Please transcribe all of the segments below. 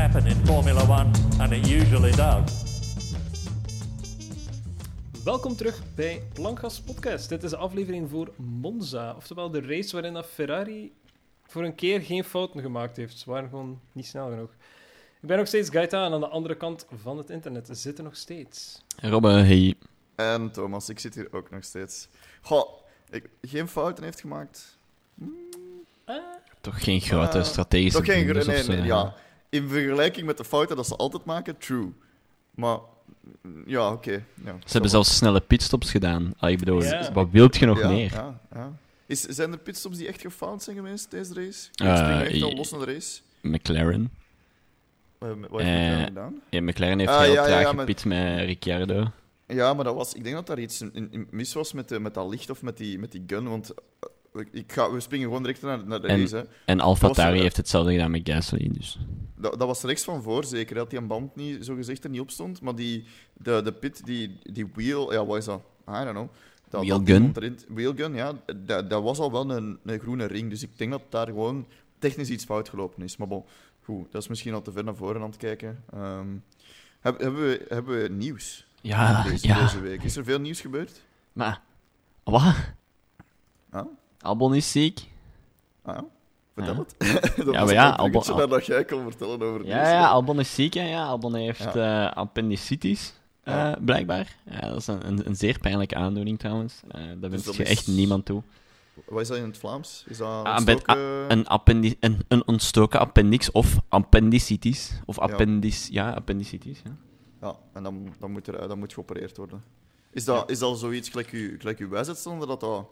happen in Formula One, and it usually does. Welkom terug bij Plankgas Podcast. Dit is de aflevering voor Monza, oftewel de race waarin dat Ferrari voor een keer geen fouten gemaakt heeft. Ze waren gewoon niet snel genoeg. Ik ben nog steeds Gaeta en aan de andere kant van het internet zitten nog steeds. Robbe, hey. En Thomas, ik zit hier ook nog steeds. Goh, ik, geen fouten heeft gemaakt. Toch geen grote Ah, strategische Toch geen blunders nee, of zo, nee, hè? ja. In vergelijking met de fouten dat ze altijd maken, true. Maar, ja, oké. Ja, Ze hebben zelfs snelle pitstops gedaan. Ah, ik bedoel, Ja. wat wilt je nog ja, meer? Ja, ja. Is, zijn er pitstops die echt gefaald zijn geweest deze race? Ik Eh, spring echt al los naar de race. McLaren. Eh, wat heeft McLaren gedaan? Ja, McLaren heeft Ah, heel traag gepit met Ricciardo. Ja, maar dat was, ik denk dat daar iets in, in- mis was met, de, met dat licht of met die, met die gun. Want ik ga, we springen gewoon direct naar, naar de En- race. Hè. En AlphaTauri was- heeft hetzelfde gedaan met Gasly, dus... Dat, dat was rechts van voor, zeker. Dat die een band niet, zo gezegd er niet op stond. Maar die, de, de pit, die, die wheel, ja, wat is dat? I don't know. Dat, Wheel dat gun? stond erin. Wheelgun, ja. Dat, dat was al wel een, een groene ring. Dus ik denk dat daar gewoon technisch iets fout gelopen is. Maar bon, goed. Dat is misschien al te ver naar voren aan het kijken. Ehm, heb- hebben, we, hebben we nieuws Ja, deze, ja. deze week? Is er veel nieuws gebeurd? Maar... Wat? Ah, Albon is ziek? ah ja. Vertel Ja. het. dat Ja, maar ja, Albon- dat jij kon vertellen over het Ja, nieuws. ja, Albon is ziek, hè. Ja, Albon heeft Ja. eh, appendicitis, eh, blijkbaar. Ja, dat is een, een, een zeer pijnlijke aandoening, trouwens. Eh dat wens je is- echt niemand toe. Wat is dat in het Vlaams? Is dat Ah, ontstoken- Een, appendi een, een ontstoken appendix of appendicitis. Of appendis... Ja, appendicitis, ja. Ja, en dan, dan, moet, er, dan moet geopereerd worden. Is dat, is dat zoiets gelijk je, gelijk je dat, dat,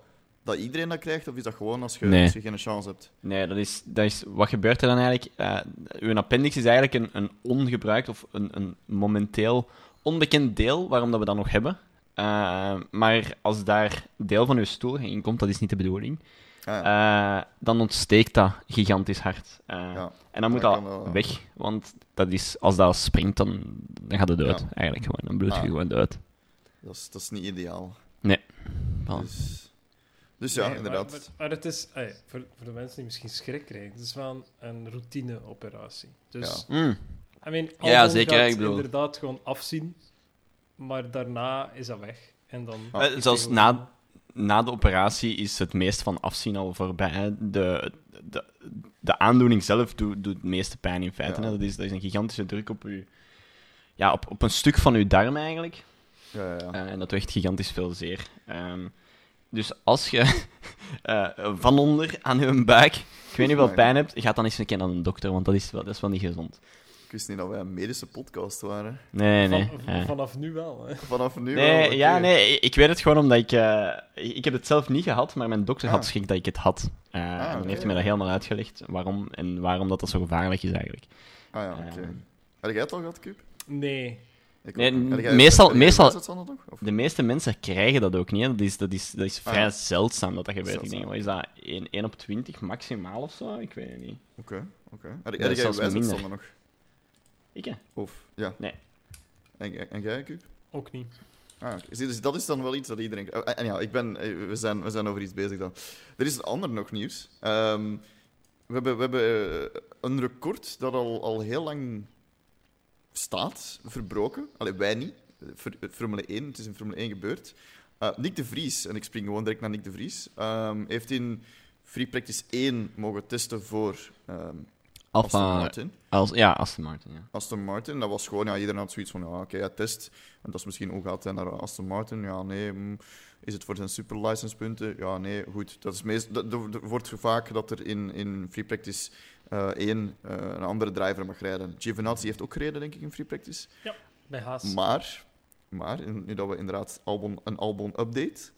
dat iedereen dat krijgt? Of is dat gewoon als je, Nee. als je geen chance hebt? Nee, dat is, dat is... Wat gebeurt er dan eigenlijk? Eh uw appendix is eigenlijk een, een ongebruikt of een, een momenteel onbekend deel waarom dat we dat nog hebben. Eh, maar als daar deel van uw stoel in komt, dat is niet de bedoeling, Ah, ja. eh, dan ontsteekt dat gigantisch hard. Ja. En dan moet dat weg, want dat is, als dat springt, dan, dan gaat het dood. Ja. Eigenlijk gewoon. Dan bloed je Ah. gewoon dood. dat, is, dat is niet ideaal. Nee. Dus, dus ja, Nee, inderdaad. Maar, maar, maar het is, voor, voor de mensen die misschien schrik krijgen, het is wel een routine-operatie. Dus, Mm. I mean, Ja, zeker, gaat ik bedoel- inderdaad gewoon afzien, maar daarna is dat weg. En dan Ah. Eh, Zelfs na, na de operatie is het meest van afzien al voorbij. De, de, de aandoening zelf doet, doet het meeste pijn in feite. Ja. Dat, is, dat is een gigantische druk op, u, ja, op, op een stuk van uw darm eigenlijk. Ja, ja, ja. Eh, en dat echt gigantisch veel zeer. Ehm, dus als je eh, van onder aan uw buik, ik weet niet hoeveel pijn hebt, ga dan eens een keer naar een dokter, want dat is wel, dat is wel niet gezond. Ik wist niet dat wij een medische podcast waren. Nee, nee. van- vanaf nu wel. Hè. Vanaf nu Nee, wel, oké. ja, nee, ik weet het gewoon omdat ik... eh, ik heb het zelf niet gehad, maar mijn dokter had Ah. schrik dat ik het had. Eh, en dan heeft hij mij dat helemaal uitgelegd waarom en waarom dat, dat zo gevaarlijk is eigenlijk. Ah ja, oké. Ehm. Heb jij het al gehad, Cube? Nee. Nee, meestal- meestal-? De meeste mensen krijgen dat ook niet. hè. Dat is, dat is, dat is Ah, vrij ja. zeldzaam dat dat gebeurt. Ik denk, wat is dat? 1, 1 op 20 maximaal of zo? Ik weet het niet. Oké, oké. Heb Dat heb jij zelfs wijsheidszonder nog? Ik, hè? Of, ja. Nee. En, en jij? Ook niet. Ah, oké. Zie, Dus dat is dan wel iets dat iedereen... Oh, en ja, ik ben, eh, we, zijn, we zijn over iets bezig dan. Er is een ander nog nieuws. Ehm, we hebben, we hebben eh, een record dat al, al heel lang staat, verbroken. Allee, wij niet. Eh, Formule 1, het is in Formule 1 gebeurd. Eh, Nick de Vries, en ik spring gewoon direct naar Nick de Vries, ehm, heeft in Free Practice 1 mogen testen voor ehm Aston. Martin. Als, ja, Aston Martin, ja. Aston Martin, dat was gewoon, ja, iedereen had zoiets van, ja, oké, hij test. En dat is misschien, hoe gaat hij naar Aston Martin? Ja, nee. mm, is het voor zijn superlicense punten? Ja, nee, goed. Dat is meest, dat, er wordt vaak dat er in, in Free Practice eh, één eh, een andere driver mag rijden. Giovinazzi heeft ook gereden, denk ik, in Free Practice. Bij Haas. Maar, maar nu dat we inderdaad Albon, een Albon-update...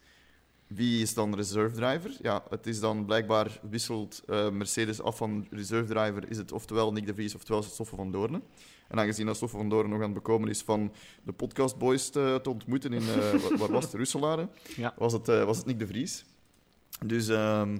Wie is dan reserve driver? Ja, het is dan blijkbaar wisselt eh, Mercedes af van reserve driver. Is het oftewel Nick de Vries, oftewel Stoffel van Doornen. En aangezien dat Stoffel van Doornen nog aan het bekomen is van de podcastboys te, te ontmoeten in, eh, waar- was het, Russelaren, Ja. was, het, eh, was het Nick de Vries. Dus ehm,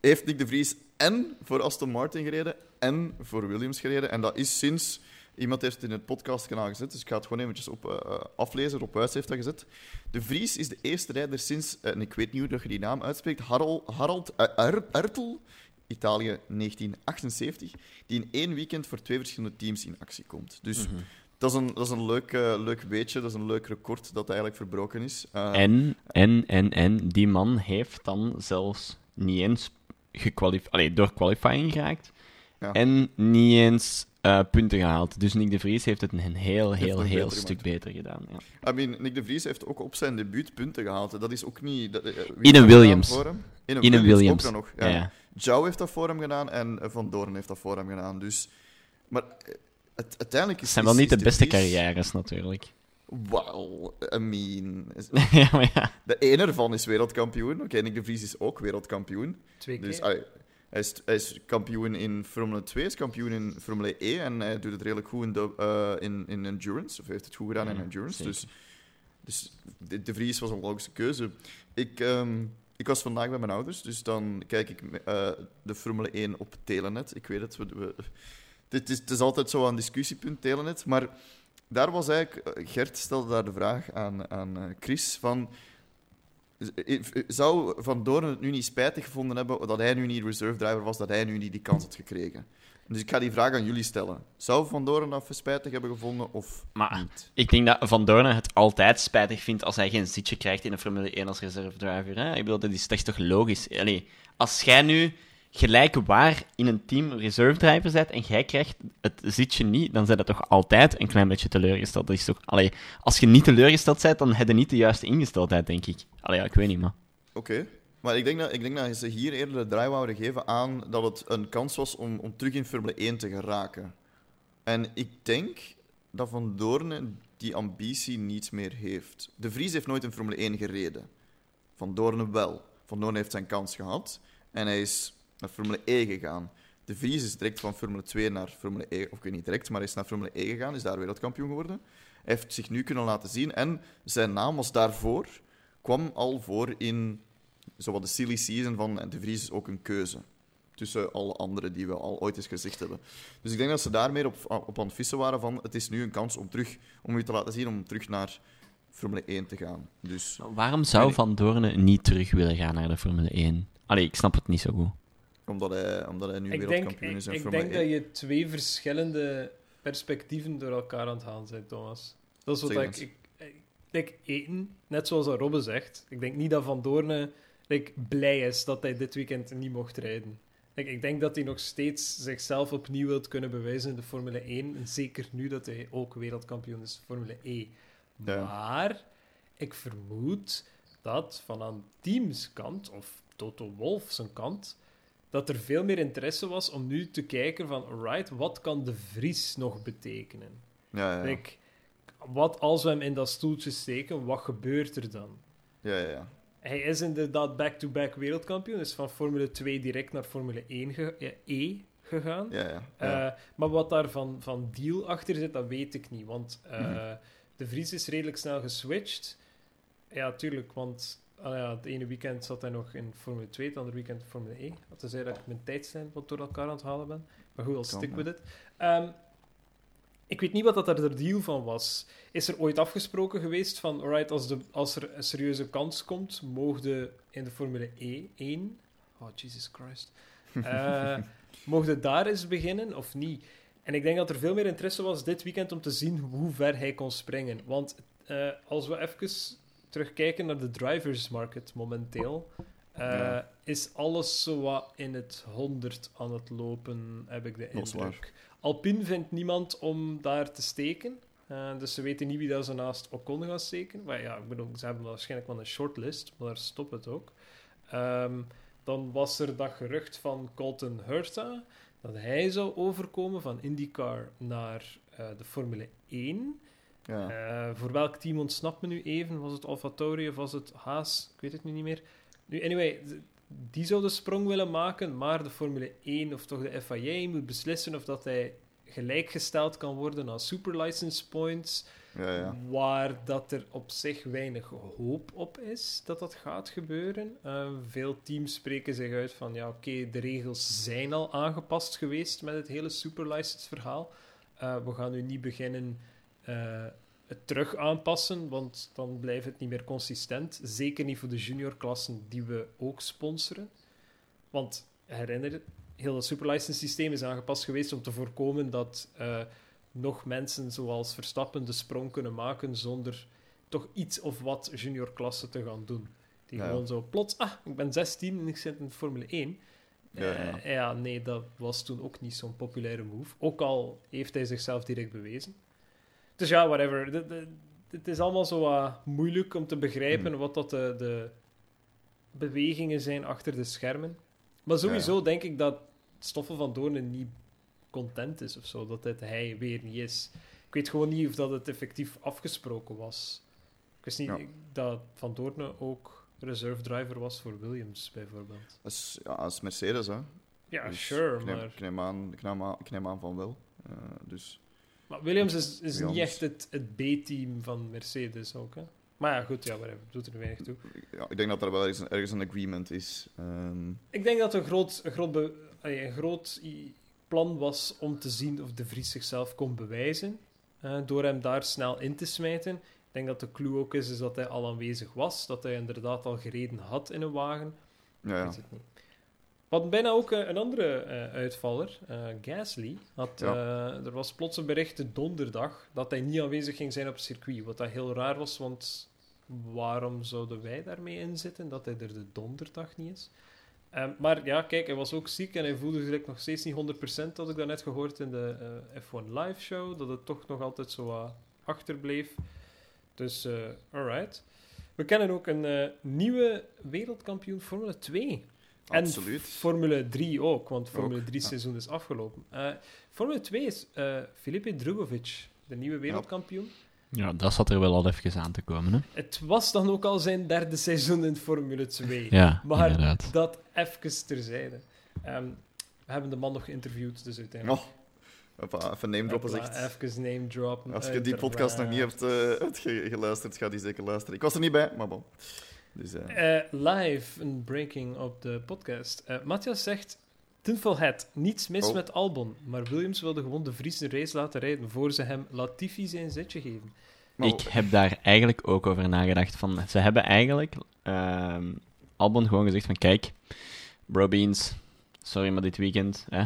heeft Nick de Vries en voor Aston Martin gereden en voor Williams gereden. En dat is sinds... Iemand heeft het in het podcastkanaal gezet, dus ik ga het gewoon eventjes op, eh, aflezen. Rob Wijs heeft dat gezet. De Vries is de eerste rijder sinds, eh, en ik weet niet hoe dat je die naam uitspreekt, Harald, Harald eh, Er- Ertel Italië 1978, die in één weekend voor twee verschillende teams in actie komt. Dus Mhm. dat is een, dat is een leuk, eh, leuk weetje, dat is een leuk record dat eigenlijk verbroken is. Eh, En, en, en, en, die man heeft dan zelfs niet eens gekwalif- Allee, door qualifying geraakt. Ja. En niet eens eh, punten gehaald. Dus Nick de Vries heeft het een heel, heel, heel beter stuk gemaakt. beter gedaan. Ja. I mean, Nick de Vries heeft ook op zijn debuut punten gehaald. Dat is ook niet... Dat, eh, In een Williams. voor hem? In een In Williams. Williams. Ook dan nog. Ja. Ja. ja. Jou heeft dat voor hem gedaan en eh, Van Doorn heeft dat voor hem gedaan. Dus, maar het, uiteindelijk is... Het zijn wel niet de beste Vries- carrières, natuurlijk. Well, I mean... is- ja, maar ja. De ene ervan is wereldkampioen. Oké, Nick de Vries is ook wereldkampioen. Twee keer. Dus allee, hij, is, hij is kampioen in Formule 2, is kampioen in Formule E en hij doet het redelijk goed in, de, eh, in, in endurance. Of heeft het goed gedaan in Ja, endurance. zeker. Dus, dus de, de Vries was een logische keuze. Ik, ehm, ik was vandaag bij mijn ouders, dus dan kijk ik eh, de Formule 1 op Telenet. Ik weet het, we, we- dit is, het is altijd zo een discussiepunt, Telenet. Maar daar was eigenlijk... eh, Gert stelde daar de vraag aan, aan Chris van... Zou Van Doorn het nu niet spijtig gevonden hebben dat hij nu niet reserve driver was, dat hij nu niet die kans had gekregen? Dus ik ga die vraag aan jullie stellen. Zou Van Doorn dat spijtig hebben gevonden of Maar niet? ik denk dat Van Doornen het altijd spijtig vindt als hij geen zitje krijgt in een Formule 1 als reserve driver. Hè? Ik bedoel, dat is toch, toch logisch? Allee, als jij nu gelijk waar in een team reserve driver bent en jij krijgt het zitje niet, dan zijn dat toch altijd een klein beetje teleurgesteld. Dat is toch, allee, als je niet teleurgesteld bent, dan heb je niet de juiste ingesteldheid, denk ik. Allee, ja, ik weet niet, maar... Oké. Maar ik denk, dat, ik denk dat ze hier eerder de draai wouden geven aan dat het een kans was om, om terug in Formule 1 te geraken. En ik denk dat Van Doorn die ambitie niet meer heeft. De Vries heeft nooit in Formule 1 gereden. Van Doorn wel. Van Doorn heeft zijn kans gehad en hij is naar Formule E gegaan. De Vries is direct van Formule 2 naar Formule E, of ik weet niet direct, maar is naar Formule E gegaan, is daar wereldkampioen geworden. Hij heeft zich nu kunnen laten zien en zijn naam was daarvoor, kwam al voor in zowat de silly season van en De Vries is ook een keuze. Tussen alle anderen die we al ooit eens gezegd hebben. Dus ik denk dat ze daar meer op, op aan het vissen waren van het is nu een kans om terug, om u te laten zien, om terug naar Formule 1 te gaan. Dus Waarom zou. Van Doornen niet terug willen gaan naar de Formule 1? Allee, ik snap het niet zo goed. Omdat hij, omdat hij nu ik denk, wereldkampioen ik, is in ik Formule denk 1. dat je twee verschillende perspectieven door elkaar aan het halen bent, Thomas. Dat is wat ik, ik, ik denk één, net zoals dat Robbe zegt. Ik denk niet dat Van Doorne like, blij is dat hij dit weekend niet mocht rijden. Ik, ik denk dat hij nog steeds zichzelf opnieuw wilt kunnen bewijzen in de Formule 1. En zeker nu dat hij ook wereldkampioen is Formule E. Ja. Maar ik vermoed dat van aan teams kant, of Toto zijn kant, dat er veel meer interesse was om nu te kijken van, alright, wat kan de Vries nog betekenen? Ja, ja. Like, wat als we hem in dat stoeltje steken, wat gebeurt er dan? ja, ja, ja. Hij is inderdaad back-to-back wereldkampioen, is van Formule 2 direct naar Formule 1 ge- ja, E gegaan. ja, ja. ja. Eh, maar wat daar van, van deal achter zit, dat weet ik niet. Want eh, Mhm. de Vries is redelijk snel geswitcht. Ja, tuurlijk, want ah ja, het ene weekend zat hij nog in Formule 2, het andere weekend Formule E. Dat is dat ik mijn tijdslijn wat door elkaar aan het halen ben. Maar goed, Kan, stick with it. Ehm, ik weet niet wat dat er de deal van was. Is er ooit afgesproken geweest van, alright, als, de, als er een serieuze kans komt, mogen in de Formule E 1... Oh, Jesus Christ. Eh mogen daar eens beginnen of niet? En ik denk dat er veel meer interesse was dit weekend om te zien hoe ver hij kon springen. Want eh, als we even terugkijken naar de drivers market momenteel, eh, Ja. is alles zo wat in het 100 aan het lopen, heb ik de indruk. Alpine vindt niemand om daar te steken. Eh, dus ze weten niet wie dat ze naast Ocon gaan steken. Maar ja, ik bedoel, ze hebben waarschijnlijk wel een shortlist, maar daar stopt het ook. Ehm, dan was er dat gerucht van Colton Herta, dat hij zou overkomen van IndyCar naar eh, de Formule 1. Ja. Eh, voor welk team ontsnapt me nu even? Was het AlphaTauri of was het Haas? Ik weet het nu niet meer. Nu, anyway, die zou de sprong willen maken, maar de Formule 1 of toch de FIA moet beslissen of dat hij gelijkgesteld kan worden aan super license points, ja, ja. waar dat er op zich weinig hoop op is dat dat gaat gebeuren. Eh, veel teams spreken zich uit van, ja oké, de regels zijn al aangepast geweest met het hele super license verhaal. Eh, we gaan nu niet beginnen het terug aanpassen, want dan blijft het niet meer consistent. Zeker niet voor de juniorklassen die we ook sponsoren. Want herinner heel het superlicense systeem is aangepast geweest om te voorkomen dat eh, nog mensen zoals Verstappen de sprong kunnen maken zonder toch iets of wat juniorklasse te gaan doen. Die Ja. gewoon zo plots, ah, ik ben 16 en ik zit in Formule 1. Ja, ja. Eh, ja, nee, dat was toen ook niet zo'n populaire move. Ook al heeft hij zichzelf direct bewezen. Dus ja, whatever. De- de- Het is allemaal zo moeilijk om te begrijpen Hmm. wat dat de, de bewegingen zijn achter de schermen. Maar sowieso denk ik dat Stoffel van Doornen niet content is of zo, dat het hij weer niet is. Ik weet gewoon niet of dat het effectief afgesproken was. Ik wist niet Ja. dat Van Doornen ook reserve driver was voor Williams, bijvoorbeeld. Dat is, ja, dat is Mercedes, hè. Ja, Dus sure, ik neem, maar... Aan, aan, aan van wel. Eh, dus, Maar Williams is, is niet echt het, het B-team van Mercedes ook, hè? Maar ja, goed, ja, whatever. Doet er weinig toe. ja, ik denk dat er wel ergens een, ergens een agreement is. Ehm, Ik denk dat een groot, een groot, be- een groot plan was om te zien of De Vries zichzelf kon bewijzen. eh, door hem daar snel in te smijten. Ik denk dat de clue ook is, is dat hij al aanwezig was. Dat hij inderdaad al gereden had in een wagen. ja, Ik ja. weet het niet. Hadden bijna ook eh, een andere eh, uitvaller, eh, Gasly. Had, er was plots een bericht de donderdag dat hij niet aanwezig ging zijn op het circuit. Wat dat heel raar was, want waarom zouden wij daarmee inzitten dat hij er de donderdag niet is? Ehm, maar ja, kijk, hij was ook ziek en hij voelde zich nog steeds niet 100%, had ik daarnet gehoord in de eh, F1 live show, dat het toch nog altijd zo wat achterbleef. Dus, eh alright. We kennen ook een nieuwe wereldkampioen Formule 2. Absoluut. En Formule 3 ook, want Formule Ook, 3 ja. seizoen is afgelopen. Eh, Formule 2 is eh Filipe Drugovic, de nieuwe wereldkampioen. Ja, dat zat er wel al even aan te komen, hè? Het was dan ook al zijn derde seizoen in Formule 2. Ja, Maar inderdaad. dat even terzijde. Ehm, we hebben de man nog geïnterviewd, dus uiteindelijk... Oh, hoppa, even name droppen zegt. Even name droppen. Als je die podcast nog niet hebt, eh, ge- geluisterd, ga die zeker luisteren. Ik was er niet bij, maar bon. Dus, eh, Eh, live, een breaking op de podcast. Eh Matthias zegt... Tinfoil Hat, niets mis Oh. met Albon, maar Williams wilde gewoon de Vries een race laten rijden voor ze hem Latifi zijn zetje geven. maar- Ik heb daar eigenlijk ook over nagedacht. Van, ze hebben eigenlijk ehm Albon gewoon gezegd van, kijk, bro beans, sorry maar dit weekend, hè.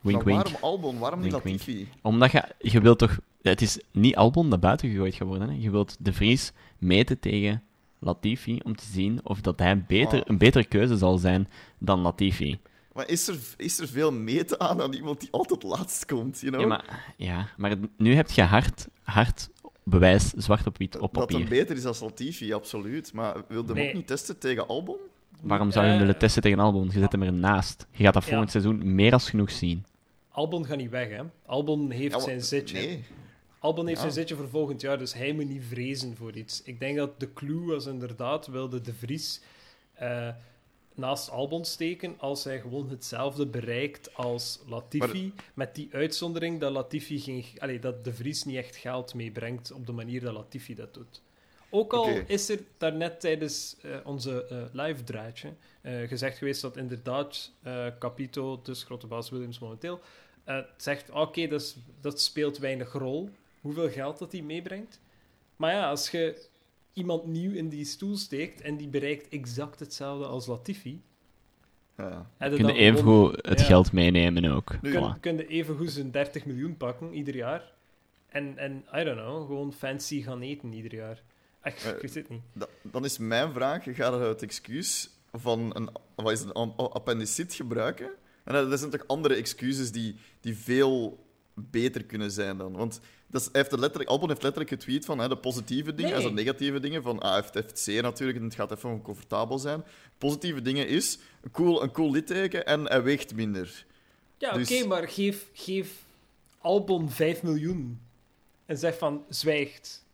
Wink, maar wink. waarom Albon? Waarom niet wink. Latifi? Omdat je, je wilt toch... Het is niet Albon dat buiten gegooid gaat worden. Hè? Je wilt de Vries meten tegen Latifi om te zien of dat hij beter, Ah. een betere keuze zal zijn dan Latifi. Maar is er, is er veel meten aan aan iemand die altijd laatst komt, you know? Ja, maar, ja, maar nu heb je hard, hard bewijs, zwart op wit, op Dat hem papier. beter is als Latifi, absoluut. Maar wilde hem Nee. ook niet testen tegen Albon? Waarom zou je hem Eh, willen testen tegen Albon? Je zet hem ernaast. Je gaat dat Ja. volgend seizoen meer als genoeg zien. Albon gaat niet weg, hè. Albon heeft Ja, maar- zijn zetje. Nee. Albon heeft Ja. zijn zetje voor volgend jaar, dus hij moet niet vrezen voor iets. Ik denk dat de clue was inderdaad, wilde de Vries eh, naast Albon steken als hij gewoon hetzelfde bereikt als Latifi. Met die uitzondering dat Latifi geen, allee, dat de Vries niet echt geld meebrengt op de manier dat Latifi dat doet. Ook al is er daarnet tijdens eh, onze eh, live draadje gezegd geweest dat inderdaad Capito, dus grote baas Williams momenteel, eh, zegt: Oké, dat, dat speelt weinig rol. Hoeveel geld dat hij meebrengt. Maar ja, als je iemand nieuw in die stoel steekt en die bereikt exact hetzelfde als Latifi. Ja. Kun je even goed het ja. geld meenemen ook. Nu-. Kun, kun je even goed zijn 30 miljoen pakken ieder jaar. En, en I don't know, gewoon fancy gaan eten ieder jaar. Echt, Eh, ik weet het niet. Da- dan is mijn vraag, ga je het excuus van een, wat is het, een appendicit gebruiken? En dat dat zijn toch andere excuses die, die veel beter kunnen zijn dan? Want dat is, hij heeft er letterlijk, Albon heeft letterlijk getweet van hè, de positieve dingen Nee. en de negatieve dingen. Van, ah, hij heeft FC natuurlijk en het gaat even comfortabel zijn. Positieve dingen is een cool, een cool litteken en hij weegt minder. Ja, oké, dus- maar geef, geef Albon 5 miljoen. En zeg van, zwijgt.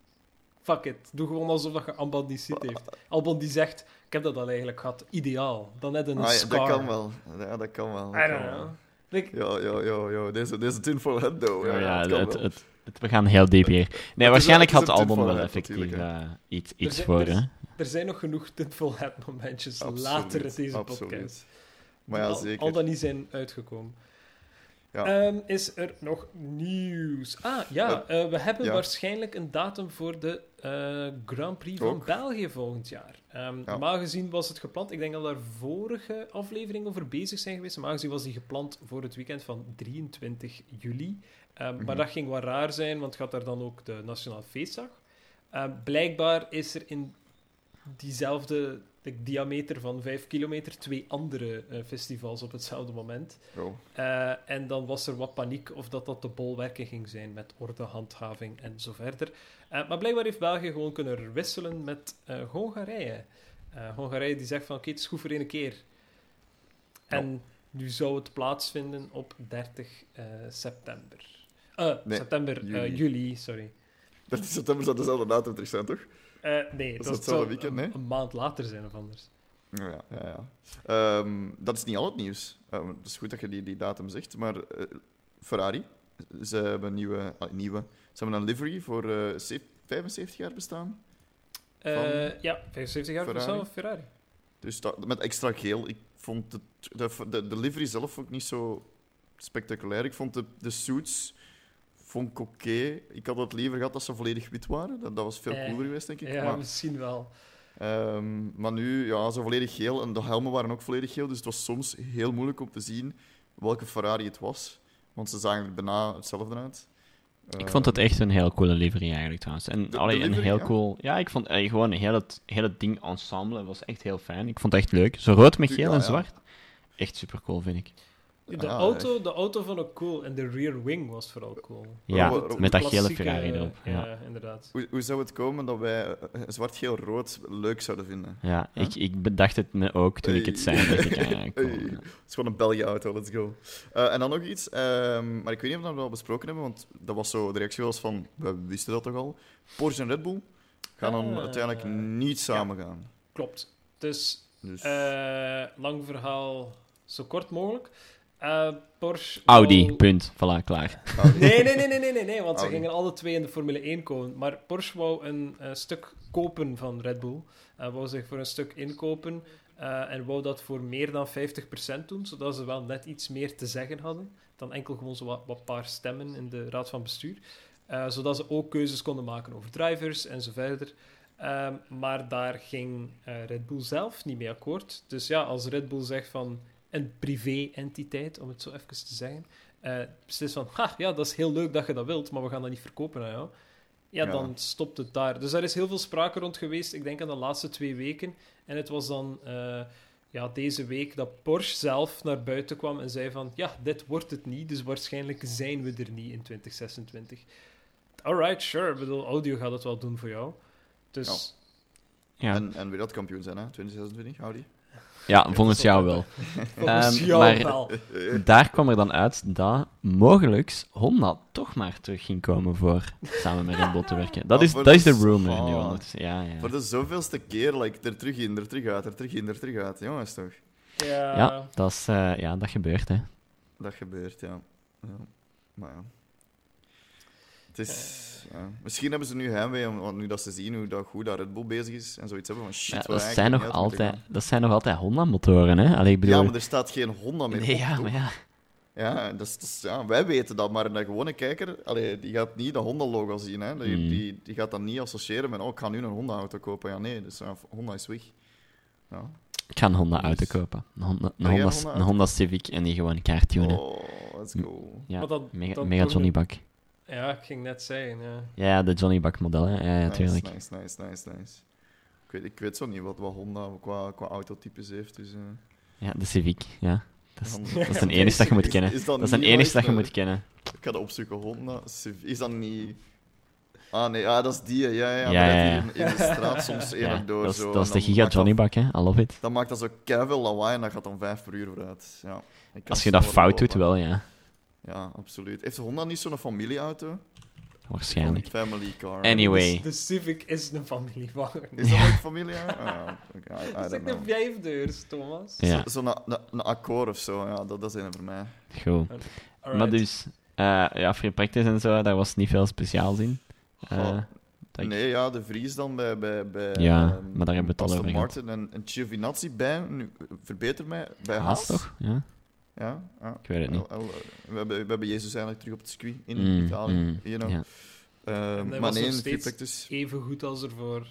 Fuck it. Doe gewoon alsof dat je Albon niet ziet heeft. Albon die zegt, ik heb dat al eigenlijk gehad. Ideaal. Dan net een Ah, ja, scar. dat kan wel. Ja, dat kan wel. dat I kan don't wel. Like, Ja, ja, ja, ja. Deze, deze tinfoil head, though. Ja, Ja, ja, dat kan het, het, het- we gaan heel diep hier. Nee, waarschijnlijk het had een Albon wel effectief eh, iets, iets voor, er hè. er zijn nog genoeg tinfoil hat momentjes Absoluut, later in deze absoluut. podcast. Maar ja, al- zeker. Al dan niet zijn uitgekomen. Ja. Ehm, is er nog nieuws? Ah, ja. eh, we hebben ja. waarschijnlijk een datum voor de eh, Grand Prix van Ook. België volgend jaar. Ehm, Normaal gezien was het gepland. Ik denk dat we daar vorige aflevering over bezig zijn geweest. Normaal gezien was die gepland voor het weekend van 23 juli. Ehm, Mhm. Maar dat ging wat raar zijn, want gaat daar dan ook de Nationale Feestdag. Blijkbaar is er in diezelfde de diameter van 5 kilometer twee andere eh, festivals op hetzelfde moment. Oh. Eh, en dan was er wat paniek of dat dat de bolwerken ging zijn met ordehandhaving en zo verder. Eh, maar blijkbaar heeft België gewoon kunnen wisselen met Hongarije. Hongarije die zegt van oké, het is goed voor één keer. En nu zou het plaatsvinden op 30 eh, september. Nee, september, juli. juli, sorry. 30 september zou dezelfde datum terug zijn, toch? Eh, nee, dat, zou weekend, een, maand later zijn of anders. Ja, ja, ja. Ehm, dat is niet al het nieuws. Ehm, het is goed dat je die, die datum zegt, maar eh, Ferrari, ze hebben een nieuwe, ah, nieuwe... Ze hebben een livery voor eh, zev- 75 jaar bestaan. Eh, Van ja, 75 jaar voor Ferrari? zelf Ferrari. Dus dat, met extra geel. Ik vond het, de, de, de livery zelf ook niet zo spectaculair. Ik vond de, de suits vond ik oké. Ik had het liever gehad dat ze volledig wit waren. Dat, dat was veel Eh, cooler geweest, denk ik. Ja, maar, misschien wel. ehm, maar nu, ja, ze volledig geel. En de helmen waren ook volledig geel. Dus het was soms heel moeilijk om te zien welke Ferrari het was. Want ze zagen er bijna hetzelfde uit. Ik vond het Ehm, echt een heel coole livery eigenlijk trouwens. En de allee, een livery, heel ja. cool. Ja, ik vond eh, gewoon heel het, heel het ding ensemble was echt heel fijn. Ik vond het echt leuk. Zo rood met geel ja, en ja. zwart. Echt super cool, vind ik. De, auto, de auto vond ik cool en de rear wing was vooral cool. Ja, met dat gele Klassieke, Ferrari erop. eh, Ja, Ja, inderdaad. Hoe, hoe zou het komen dat wij eh, zwart-geel-rood leuk zouden vinden? ja Huh? ik, ik bedacht het me ook toen ik het zei. Dacht ik, ja, cool. Hey. Het is gewoon een België-auto, let's go. Eh, en dan nog iets, ehm, maar ik weet niet of we dat al besproken hebben, want dat was zo, de reactie was van, we wisten dat toch al. Porsche en Red Bull gaan dan uiteindelijk niet samen gaan. Klopt. Dus, Dus, eh, lang verhaal, zo kort mogelijk. Eh, Porsche... Audi, wou- punt. Voilà, klaar. Nee, nee, nee, nee, nee, nee, nee, want ze gingen alle twee in de Formule 1 komen. Maar Porsche wou een eh, stuk kopen van Red Bull. Eh wou zich voor een stuk inkopen. eh, en wou dat voor meer dan 50% doen, zodat ze wel net iets meer te zeggen hadden. Dan enkel gewoon zo wat, wat paar stemmen in de raad van bestuur. Eh, zodat ze ook keuzes konden maken over drivers en zo verder. Ehm, maar daar ging eh, Red Bull zelf niet mee akkoord. Dus ja, als Red Bull zegt van een privé-entiteit, om het zo even te zeggen, beslist van, ha, ja, dat is heel leuk dat je dat wilt, maar we gaan dat niet verkopen aan jou. Ja, Ja. dan stopt het daar. Dus daar is heel veel sprake rond geweest, ik denk aan de laatste twee weken. En het was dan eh, ja, deze week dat Porsche zelf naar buiten kwam en zei van, ja, dit wordt het niet, dus waarschijnlijk zijn we er niet in 2026. Alright, sure. Ik bedoel, audio gaat het wel doen voor jou. Dus Ja, En, en weer dat kampioen zijn, hè? 2026, Audi. Ja volgens jou wel. volgens Ehm, jou maar- wel. Daar kwam er dan uit dat mogelijk Honda toch maar terug ging komen voor samen met Red Bull te werken. Dat is, dat is de rumor nu. Ja, ja. Voor de zoveelste keer, like, er terug in, er terug uit, er terug in, er terug uit. Jongens, toch? Ja, Ja, dat, is, eh, ja, dat gebeurt, hè. Dat gebeurt, ja. ja. Maar ja. Het is... Ja. Misschien hebben ze nu heimwee, want nu dat ze zien hoe dat goed dat Red Bull bezig is en zoiets hebben van shit, Ja, waar dat, zijn nog altijd, dat zijn nog altijd Honda-motoren, hè. Allee, ik bedoel... Ja, maar er staat geen Honda meer nee, op, ja, maar ja. Ja, dat is, dat is- ja, wij weten dat, maar een gewone kijker allee, die gaat niet dat Honda-logo zien. Hè. Die, Mm. die, die gaat dat niet associëren met, oh, ik ga nu een Honda-auto kopen. Ja, nee, dus ja, Honda is weg. Ja. Ik ga een Honda-auto Dus- kopen. Een Honda, een, Honda, Honda-auto? een Honda Civic en die gewoon kaart tunen. Oh, let's go. Ja, Maar dat- mega, dat mega Johnny Bak. Ja, ik ging net zeggen, ja. Ja, ja, de Johnny Bak model, hè. Ja, ja, nice, tuurlijk. nice, nice, nice, nice. Ik weet, ik weet zo niet wat, wat Honda qua, qua autotypes heeft. Dus, eh, Ja, de Civic, ja. Dat is, dat is een enige dat je moet kennen. is Dat is een enige dat je moet kennen. Ik ga dat opzoeken. Honda Civic. Is dat niet... Ah, nee, ah, dat is die. Ja, ja, ja. Ja, ja, In, in de straat soms Ja, eerlijk door. dat is, zo, dat is de giga Johnny Bak, hè. I love it. Dat maakt dat zo keiveel lawaai en dat gaat dan 5 per uur vooruit. Ja. Als je dat fout doet, wel, ja. Ja, absoluut. Heeft Honda niet zo'n familieauto? Waarschijnlijk. Family car. Anyway. De Civic is een familiewagen. Is dat ook familieauto? Ja, oké, I- I Dat is echt een vijfdeurs, Thomas. Ja, Zo- Zo'n een, een akkoord of zo, ja, dat, dat is een voor mij. goed. Alright. Maar dus, eh ja, free practice en zo, daar was niet veel speciaals in. Eh, ik- Nee, ja, de Vries dan bij, bij, bij Ja, ehm, maar daar hebben we het al over gehad. Martin en, en Giovinazzi bij, nu, verbeter mij, bij Haas, Haas. toch? Ja. Ja, ja. Ik weet het niet. Wel, wel, we, hebben, we hebben Jezus eigenlijk terug op het circuit in Mm, Italië. mm, you know. Ehm, maar nee, steeds- practice... Even goed als ervoor.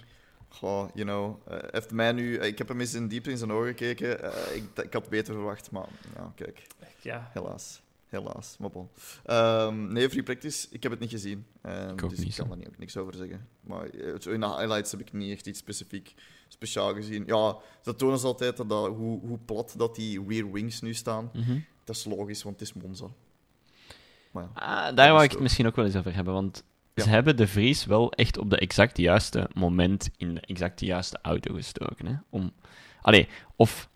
Goh, you know, eh, heeft mij nu... Ik heb hem eens in diep in zijn ogen gekeken. Eh, ik, ik had beter verwacht, maar ja, kijk. Ja, Helaas. Helaas, moppel. Ehm nee, Free Practice, ik heb het niet gezien. Ehm, Ik dus niet, ik kan daar niet, ook niks over zeggen. Maar eh, in de highlights heb ik niet echt iets specifiek speciaal gezien. Ja, dat tonen ze altijd dat, dat- hoe, hoe plat dat die rear wings nu staan. Mhm. Dat is logisch, want het is Monza. Maar ja. Ah, daar wou ik het misschien ook wel eens over hebben, want Ja. ze hebben de Vries wel echt op de exact juiste moment in de exact juiste auto gestoken. Hè? Om... Allee, of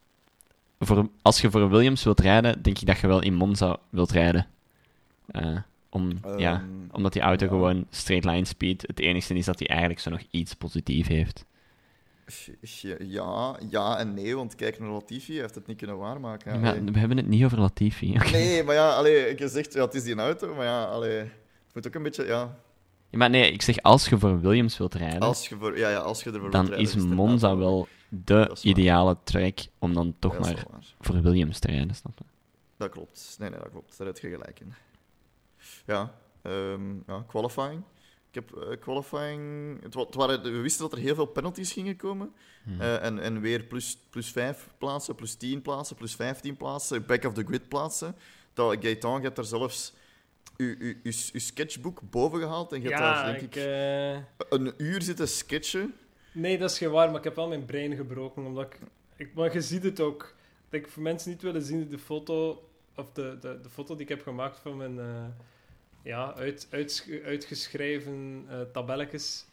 voor, als je voor Williams wilt rijden, denk ik dat je wel in Monza wilt rijden. Eh, om, ja, Ehm, omdat die auto ja. gewoon straight line speed het enige is dat hij eigenlijk zo nog iets positief heeft. Ja, ja en nee, want kijk naar Latifi, hij heeft het niet kunnen waarmaken. Ja, maar we hebben het niet over Latifi. Nee, maar ja, allee, ik zeg, ja, het is die een auto, maar ja, allee, het moet ook een beetje, ja, Ja, maar nee, ik zeg als je voor Williams wilt rijden, als je, voor, ja, ja, als je ervoor dan wilt rijden, is Monza wel de ideale track om dan toch Ja, maar voor Williams te rijden, snap je? Dat klopt. Nee, nee, dat klopt. Daar heb je gelijk in. Ja, ehm, ja qualifying. Ik heb eh, qualifying... Het, wa- het waren, we wisten dat er heel veel penalties gingen komen. Hmm. Eh, en, en weer plus, plus 5 plaatsen, plus 10 plaatsen, plus 15 plaatsen, back of the grid plaatsen. Dat Gaetan, je hebt daar zelfs uw, uw, uw, uw sketchbook boven gehaald en je hebt ja daar, denk ik... ik, eh, een uur zitten sketchen. Nee, dat is geen waar, maar ik heb wel mijn brein gebroken. Omdat ik, ik, maar je ziet het ook. Dat ik voor mensen niet willen zien, de foto, of de, de, de foto die ik heb gemaakt van mijn eh, ja, uit, uit, uitgeschreven eh tabelletjes,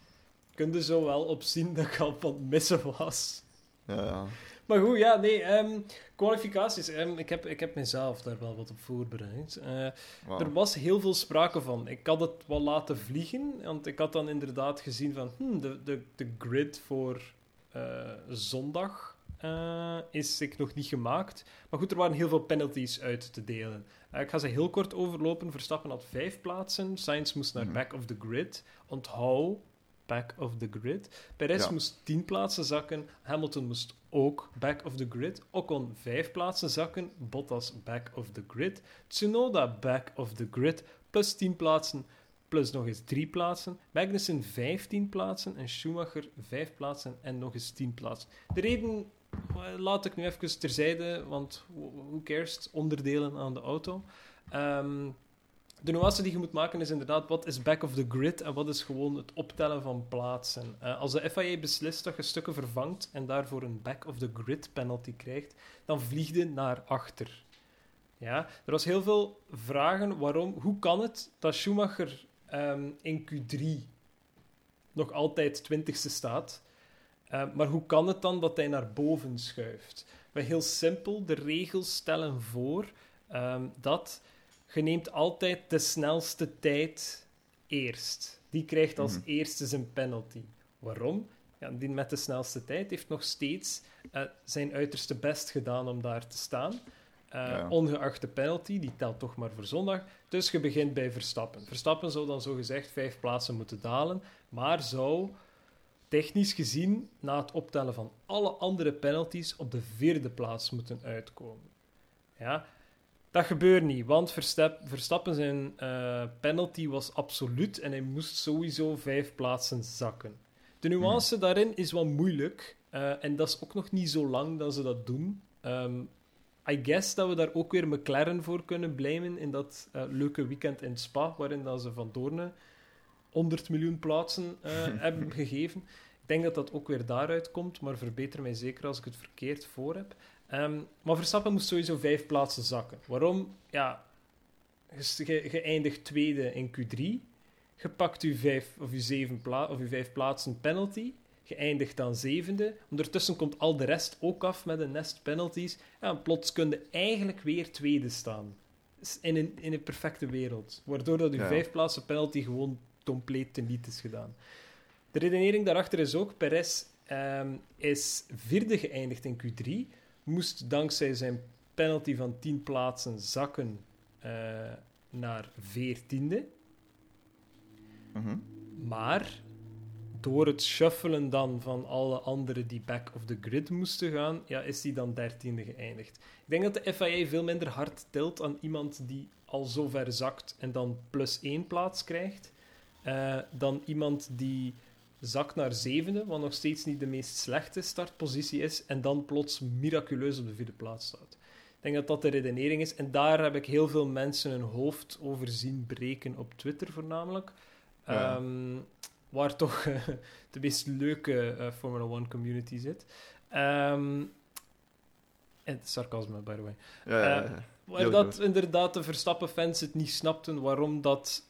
kun je zo wel op zien dat ik al het missen was. Ja, ja. Maar goed, ja, nee, ehm, kwalificaties. ehm, ik, heb, ik heb mezelf daar wel wat op voorbereid. Eh, er was heel veel sprake van. Ik had het wel laten vliegen, want ik had dan inderdaad gezien van hmm, de, de, de grid voor eh, zondag eh, is ik nog niet gemaakt. Maar goed, er waren heel veel penalties uit te delen. Eh, ik ga ze heel kort overlopen. Verstappen had vijf plaatsen. Sainz moest naar Mhm. back of the grid. Onthoud, back of the grid. Perez Ja. moest tien plaatsen zakken. Hamilton moest ook back of the grid. Ocon vijf plaatsen zakken. Bottas back of the grid. Tsunoda back of the grid. Plus 10 plaatsen. Plus nog eens 3 plaatsen. Magnussen 15 plaatsen. En Schumacher 5 plaatsen. En nog eens 10 plaatsen. De reden laat ik nu even terzijde. Want who cares? Onderdelen aan de auto. Ehm, de nuance die je moet maken is inderdaad wat is back of the grid en wat is gewoon het optellen van plaatsen. Eh, als de FIA beslist dat je stukken vervangt en daarvoor een back of the grid penalty krijgt, dan vlieg je naar achter. Ja, er was heel veel vragen waarom, hoe kan het dat Schumacher ehm, in Q3 nog altijd 20ste staat, Eh, maar hoe kan het dan dat hij naar boven schuift? Maar heel simpel, de regels stellen voor ehm, dat je neemt altijd de snelste tijd eerst. Die krijgt als Mhm. eerste zijn penalty. Waarom? Ja, die met de snelste tijd heeft nog steeds eh, zijn uiterste best gedaan om daar te staan. Eh, Ja. Ongeacht de penalty, die telt toch maar voor zondag. Dus je begint bij Verstappen. Verstappen zou dan zogezegd vijf plaatsen moeten dalen, maar zou technisch gezien na het optellen van alle andere penalties op de vierde plaats moeten uitkomen. Ja, dat gebeurt niet, want Verstap- Verstappen zijn eh, penalty was absoluut en hij moest sowieso vijf plaatsen zakken. De nuance daarin is wat moeilijk eh, en dat is ook nog niet zo lang dat ze dat doen. Ehm, I guess dat we daar ook weer McLaren voor kunnen blamen in dat eh, leuke weekend in Spa, waarin dat ze Van Doorne 100 miljoen plaatsen eh, hebben gegeven. Ik denk dat dat ook weer daaruit komt, maar verbeter mij zeker als ik het verkeerd voor heb. Ehm, maar Verstappen moest sowieso vijf plaatsen zakken. Waarom? Ja, je eindigt tweede in Q3. Je pakt je vijf of je zeven pla of vijf plaatsen penalty. Je eindigt dan zevende. Ondertussen komt al de rest ook af met een nest penalties. Ja, en plots kun je eigenlijk weer tweede staan. in een, in een perfecte wereld. Waardoor dat je Ja. vijf plaatsen penalty gewoon compleet teniet is gedaan. De redenering daarachter is ook, Perez ehm, is vierde geëindigd in Q3, moest dankzij zijn penalty van 10 plaatsen zakken eh, naar veertiende. Mhm. Maar door het shuffelen dan van alle anderen die back of the grid moesten gaan, ja, is die dan dertiende geëindigd. Ik denk dat de FIA veel minder hard tilt aan iemand die al zo ver zakt en dan plus één plaats krijgt, eh, dan iemand die zakt naar zevende, wat nog steeds niet de meest slechte startpositie is, en dan plots miraculeus op de vierde plaats staat. Ik denk dat dat de redenering is. En daar heb ik heel veel mensen hun hoofd over zien breken op Twitter voornamelijk. Ja. Ehm, waar toch eh, de meest leuke eh, Formula One community zit. Ehm, en sarcasme, by the way. Ja, ja. Waar dat inderdaad de Verstappen-fans het niet snapten waarom dat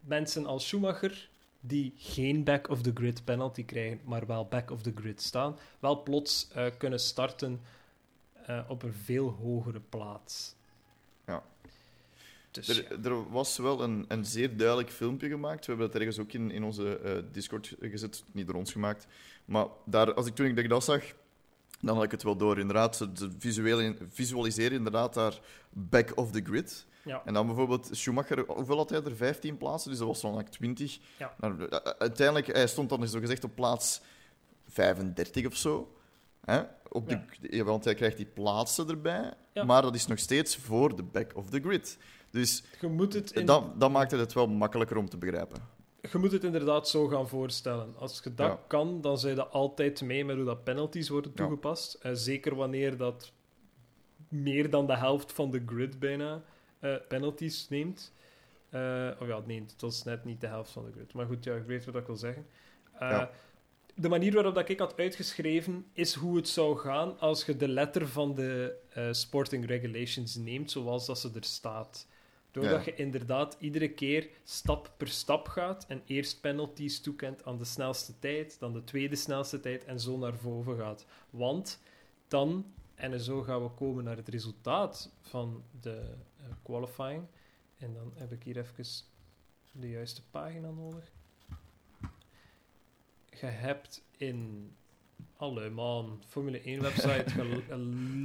mensen als Schumacher, die geen back-of-the-grid penalty krijgen, maar wel back-of-the-grid staan, wel plots eh, kunnen starten eh, op een veel hogere plaats. Ja. Dus Er, ja. er was wel een, een zeer duidelijk filmpje gemaakt. We hebben dat ergens ook in, in onze eh, Discord gezet, niet door ons gemaakt. Maar daar, als ik, toen ik dat zag, dan had ik het wel door. Inderdaad, ze, visualiseren inderdaad daar back of the grid. Ja. En dan bijvoorbeeld Schumacher, hoeveel had hij er? 15 plaatsen, dus dat was dan like 20. Ja. Nou, u- uiteindelijk, hij stond dan zo gezegd op plaats 35 of zo. Hè? Op de, ja, want hij krijgt die plaatsen erbij, Ja. maar dat is nog steeds voor de back of the grid. Dus Je moet het in dat, dat maakte het wel makkelijker om te begrijpen. je moet het inderdaad zo gaan voorstellen. Als je dat Ja. kan, dan zijn je altijd mee met hoe dat penalties worden toegepast. Eh, zeker wanneer dat meer dan de helft van de grid bijna eh, penalties neemt. Eh, of ja, nee, het was net niet de helft van de grid. Maar goed, ja, ik weet wat ik wil zeggen. Eh, Ja. De manier waarop dat ik had uitgeschreven is hoe het zou gaan als je de letter van de sporting regulations neemt zoals dat ze er staat. Doordat Ja. je inderdaad iedere keer stap per stap gaat en eerst penalties toekent aan de snelste tijd, dan de tweede snelste tijd en zo naar boven gaat. Want dan, en zo gaan we komen naar het resultaat van de qualifying. En dan heb ik hier even de juiste pagina nodig. Je hebt in... Allee man, Formule 1 website,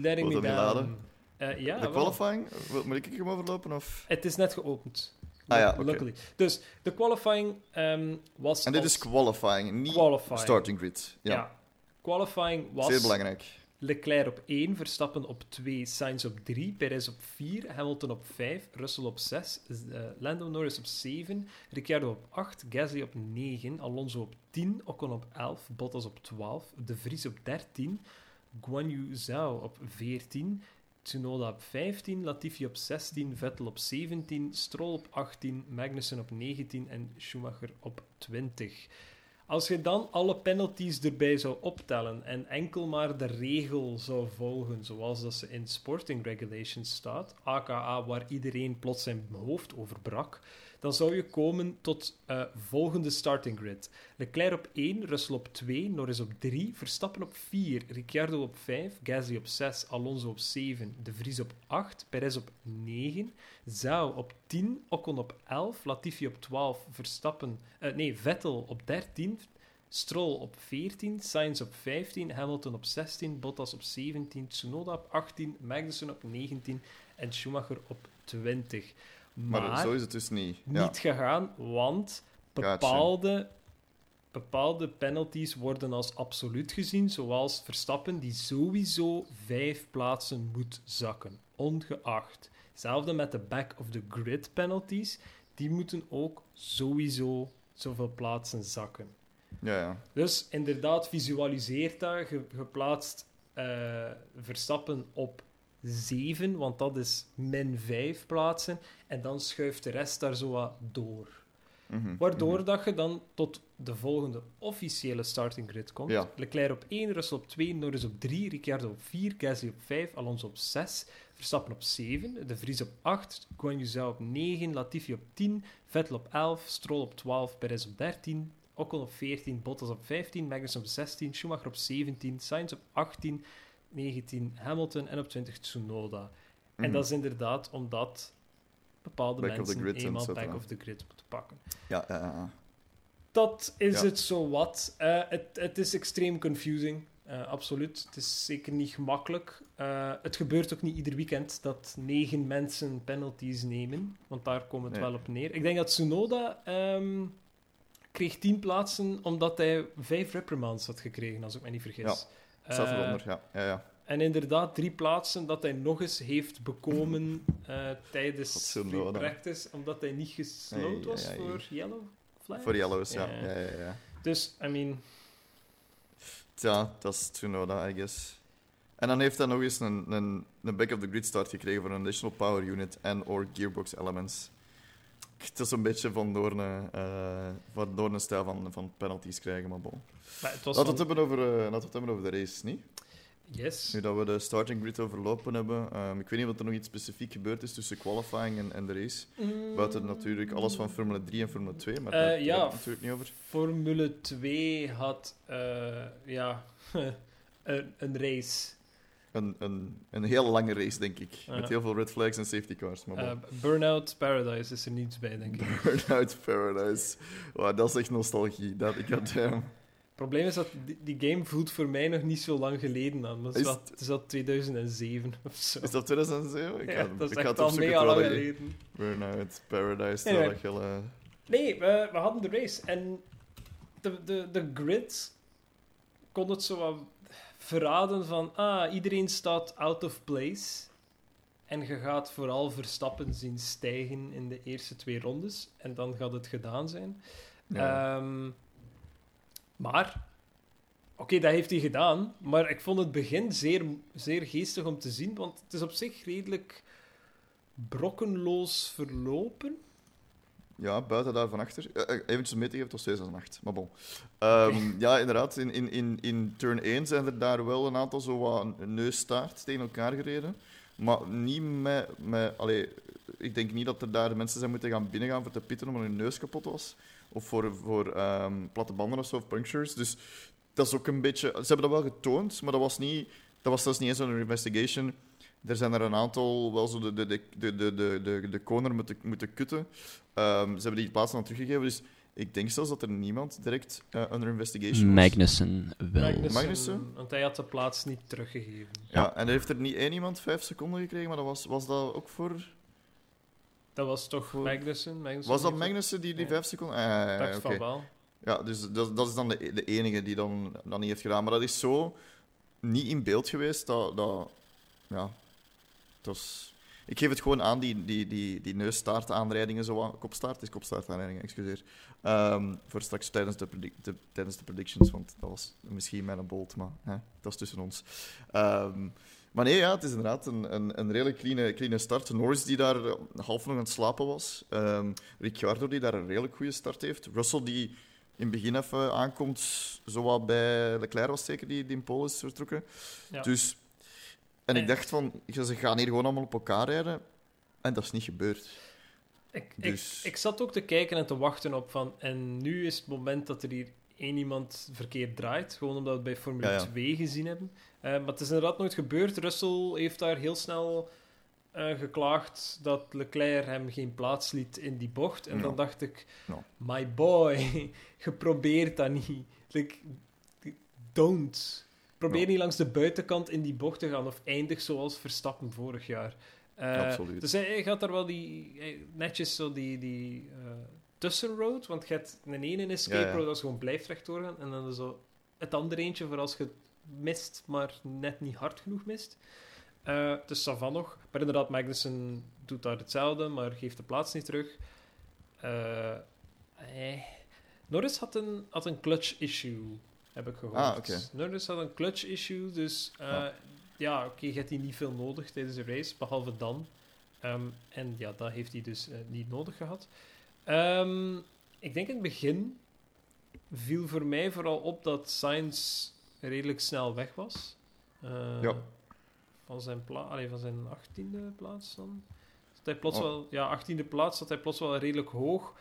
letting me down. Eh, ja, de qualifying, moet ik hem overlopen? Of? Het is net geopend. Ah ja, oké. Dus de qualifying ehm, was. En dit is qualifying, niet qualifying. starting grid. Ja, Ja. Qualifying was zeer belangrijk. Leclerc op 1, Verstappen op 2, Sainz op 3, Perez op 4, Hamilton op 5, Russell op 6, eh, Lando Norris op 7, Ricciardo op 8, Gasly op 9, Alonso op 10, Ocon op 11, Bottas op 12, De Vries op 13, Guan Yu Zhao op 14, Tsunoda op 15, Latifi op 16, Vettel op 17, Stroll op 18, Magnussen op 19 en Schumacher op 20. Als je dan alle penalties erbij zou optellen en enkel maar de regel zou volgen zoals dat ze in Sporting Regulations staat, aka waar iedereen plots zijn hoofd over brak, dan zou je komen tot eh, volgende starting grid. Leclerc op 1, Russell op 2, Norris op 3, Verstappen op 4, Ricciardo op 5, Gasly op 6, Alonso op 7, De Vries op 8, Perez op 9, Zhao op 10, Ocon op 11, Latifi op 12, Verstappen, eh, nee, Vettel op 13, Stroll op 14, Sainz op 15, Hamilton op 16, Bottas op 17, Tsunoda op 18, Magnussen op 19 en Schumacher op 20. Maar, Maar, zo is het dus niet. Ja. niet gegaan, want Gotcha. bepaalde, bepaalde penalties worden als absoluut gezien, zoals Verstappen, die sowieso vijf plaatsen moet zakken, ongeacht. Hetzelfde met de back-of-the-grid penalties, die moeten ook sowieso zoveel plaatsen zakken. Ja, ja. Dus inderdaad, visualiseert dat. Je, je plaatst eh, Verstappen op 7, want dat is min 5 plaatsen. En dan schuift de rest daar zo wat door. Mhm, Waardoor mhm. dat je dan tot de volgende officiële starting grid komt. Ja. Leclerc op 1, Russell op 2, Norris op 3, Ricciardo op 4, Gasly op 5, Alonso op 6, Verstappen op 7, De Vries op 8, Guan Yu op 9, Latifi op 10, Vettel op 11, Stroll op 12, Perez op 13, Ocon op 14, Bottas op 15, Magnussen op 16, Schumacher op 17, Sainz op 18, 19 Hamilton en op 20 Tsunoda. En Mhm. dat is inderdaad omdat bepaalde Back mensen eenmaal back of the grid moeten pakken. Ja, ja, ja. Dat is Ja. het zo wat. Eh, het, het is extreem confusing. Eh, absoluut. Het is zeker niet gemakkelijk. Eh, het gebeurt ook niet ieder weekend dat negen mensen penalties nemen. Want daar komt het Nee. wel op neer. Ik denk dat Tsunoda... ehm, kreeg 10 plaatsen omdat hij vijf reprimands had gekregen, als ik me niet vergis. Staat Eh, eronder, ja. ja, ja. en inderdaad, drie plaatsen dat hij nog eens heeft bekomen eh, tijdens free practice, omdat hij niet gesloten was voor yellow flag. Voor Yellows, ja. Ja. Ja, ja, ja. Dus, I mean, Ja, dat is Tsunoda, I guess. En dan heeft hij nog eens een, een, een back-of-the-grid start gekregen voor een additional power unit en or gearbox elements. Het is een beetje van Doorne, eh van Doorne stijl van, van penalties krijgen, maar bon. maar het was Laten we het hebben over, laten we het hebben over de race, niet? Yes. Nu dat we de starting grid overlopen hebben. ehm, ik weet niet of er nog iets specifiek gebeurd is tussen qualifying en, en de race. Buiten natuurlijk alles van Formule 3 en Formule 2, maar Eh, daar ja, het natuurlijk niet over. Formule 2 had, ja, een race. Een, een, een heel lange race, denk ik. Met heel veel red flags en safety cars. Maar. Eh, Burnout Paradise is er niets bij, denk ik. Burnout Paradise. Wow, dat is echt nostalgie. Dat, ik had, Het probleem is dat die, die game voelt voor mij nog niet zo lang geleden aan. is, Is wel, het is al 2007 of zo. is dat 2007? Ik Ja, ga, dat is ik echt al mega lang geleden. Burnout Paradise. Anyway. terwijl ik heel, eh, Nee, we, we hadden de race. En de, de, de grid kon het zo wat verraden van... Ah, iedereen staat out of place. En je gaat vooral Verstappen zien stijgen in de eerste twee rondes. En dan gaat het gedaan zijn. ja. Ehm, maar... Oké, dat heeft hij gedaan. Maar ik vond het begin zeer, zeer geestig om te zien. Want het is op zich redelijk brokkenloos verlopen. Ja, buiten daarvan achter. Eh, eh, eventjes mee te geven, het was 2008. Maar bon. Ehm, Ja, inderdaad. In, in, in, in turn 1 zijn er daar wel een aantal zo wat neusstaart tegen elkaar gereden. Maar niet met... met allee, ik denk niet dat er daar mensen zijn moeten gaan binnengaan voor te pitten omdat hun neus kapot was. Of voor, voor ehm, platte banden of zo, of punctures. Dus dat is ook een beetje... Ze hebben dat wel getoond, maar dat was niet... Dat was zelfs niet eens een investigation. Er zijn er een aantal wel zo de, de, de, de, de, de, de, corner moeten, moeten kutten. Ehm, ze hebben die plaats dan teruggegeven, dus ik denk zelfs dat er niemand direct eh, under investigation was. Magnussen wel. Magnussen, Magnussen? Want hij had de plaats niet teruggegeven. Ja, en heeft er niet één iemand vijf seconden gekregen, maar dat was, was dat ook voor... Dat was toch Magnussen? Magnussen Was dat heeft- Magnussen die die Ja. vijf seconden... Ah, ja, ja, ja, dacht oké. van wel. Ja, dus dat, dat is dan de, de enige die dan, dan niet heeft gedaan. Maar dat is zo niet in beeld geweest dat... dat ja, was... Ik geef het gewoon aan, die, die, die, die neusstaartaanrijdingen, zo kopstaart, is kopstaartaanrijdingen, excuseer. Ehm, voor straks tijdens de, de- tijdens de predictions, want dat was misschien mijn bolt, maar hè, dat is tussen ons. Ehm, maar nee, ja, het is inderdaad een, een, een redelijk clean, clean start. Norris die daar half nog aan het slapen was. Ehm Ricciardo die daar een redelijk goede start heeft. Russell die in het begin even aankomt, zowat bij Leclerc was zeker, die, die in Polen is vertrokken. Ja. Dus, en ik dacht van, ze gaan hier gewoon allemaal op elkaar rijden. En dat is niet gebeurd. Ik, Dus- ik, ik zat ook te kijken en te wachten op van... En nu is het moment dat er hier één iemand verkeerd draait. Gewoon omdat we het bij Formule Ja, ja. 2 gezien hebben. Eh, maar het is inderdaad nooit gebeurd. Russell heeft daar heel snel eh, geklaagd dat Leclerc hem geen plaats liet in die bocht. En dan dacht ik... My boy, je probeert dat niet. Like, don't. Probeer Ja. niet langs de buitenkant in die bocht te gaan of eindig zoals Verstappen vorig jaar. Eh, Absoluut. Dus hij, hij gaat daar wel die, netjes zo die, die eh, tussenroad, want je hebt een ene escape Ja, ja. road als je gewoon blijft recht doorgaan en dan zo het andere eentje voor als je mist, maar net niet hard genoeg mist. Eh dus Savan nog. Maar inderdaad, Magnussen doet daar hetzelfde, maar geeft de plaats niet terug. Eh. Norris had een, had een clutch issue, heb ik gehoord. Ah, oké. Norris had een clutch issue, dus eh, Ja. ja, oké, je hebt die niet veel nodig tijdens de race, behalve dan. Ehm, en ja, dat heeft hij dus eh, niet nodig gehad. Ehm, ik denk in het begin viel voor mij vooral op dat Sainz redelijk snel weg was. Eh, Ja. Van zijn, allee, van zijn achttiende plaats dan. Dat hij plots Oh. wel, ja, achttiende plaats zat hij plots wel redelijk hoog.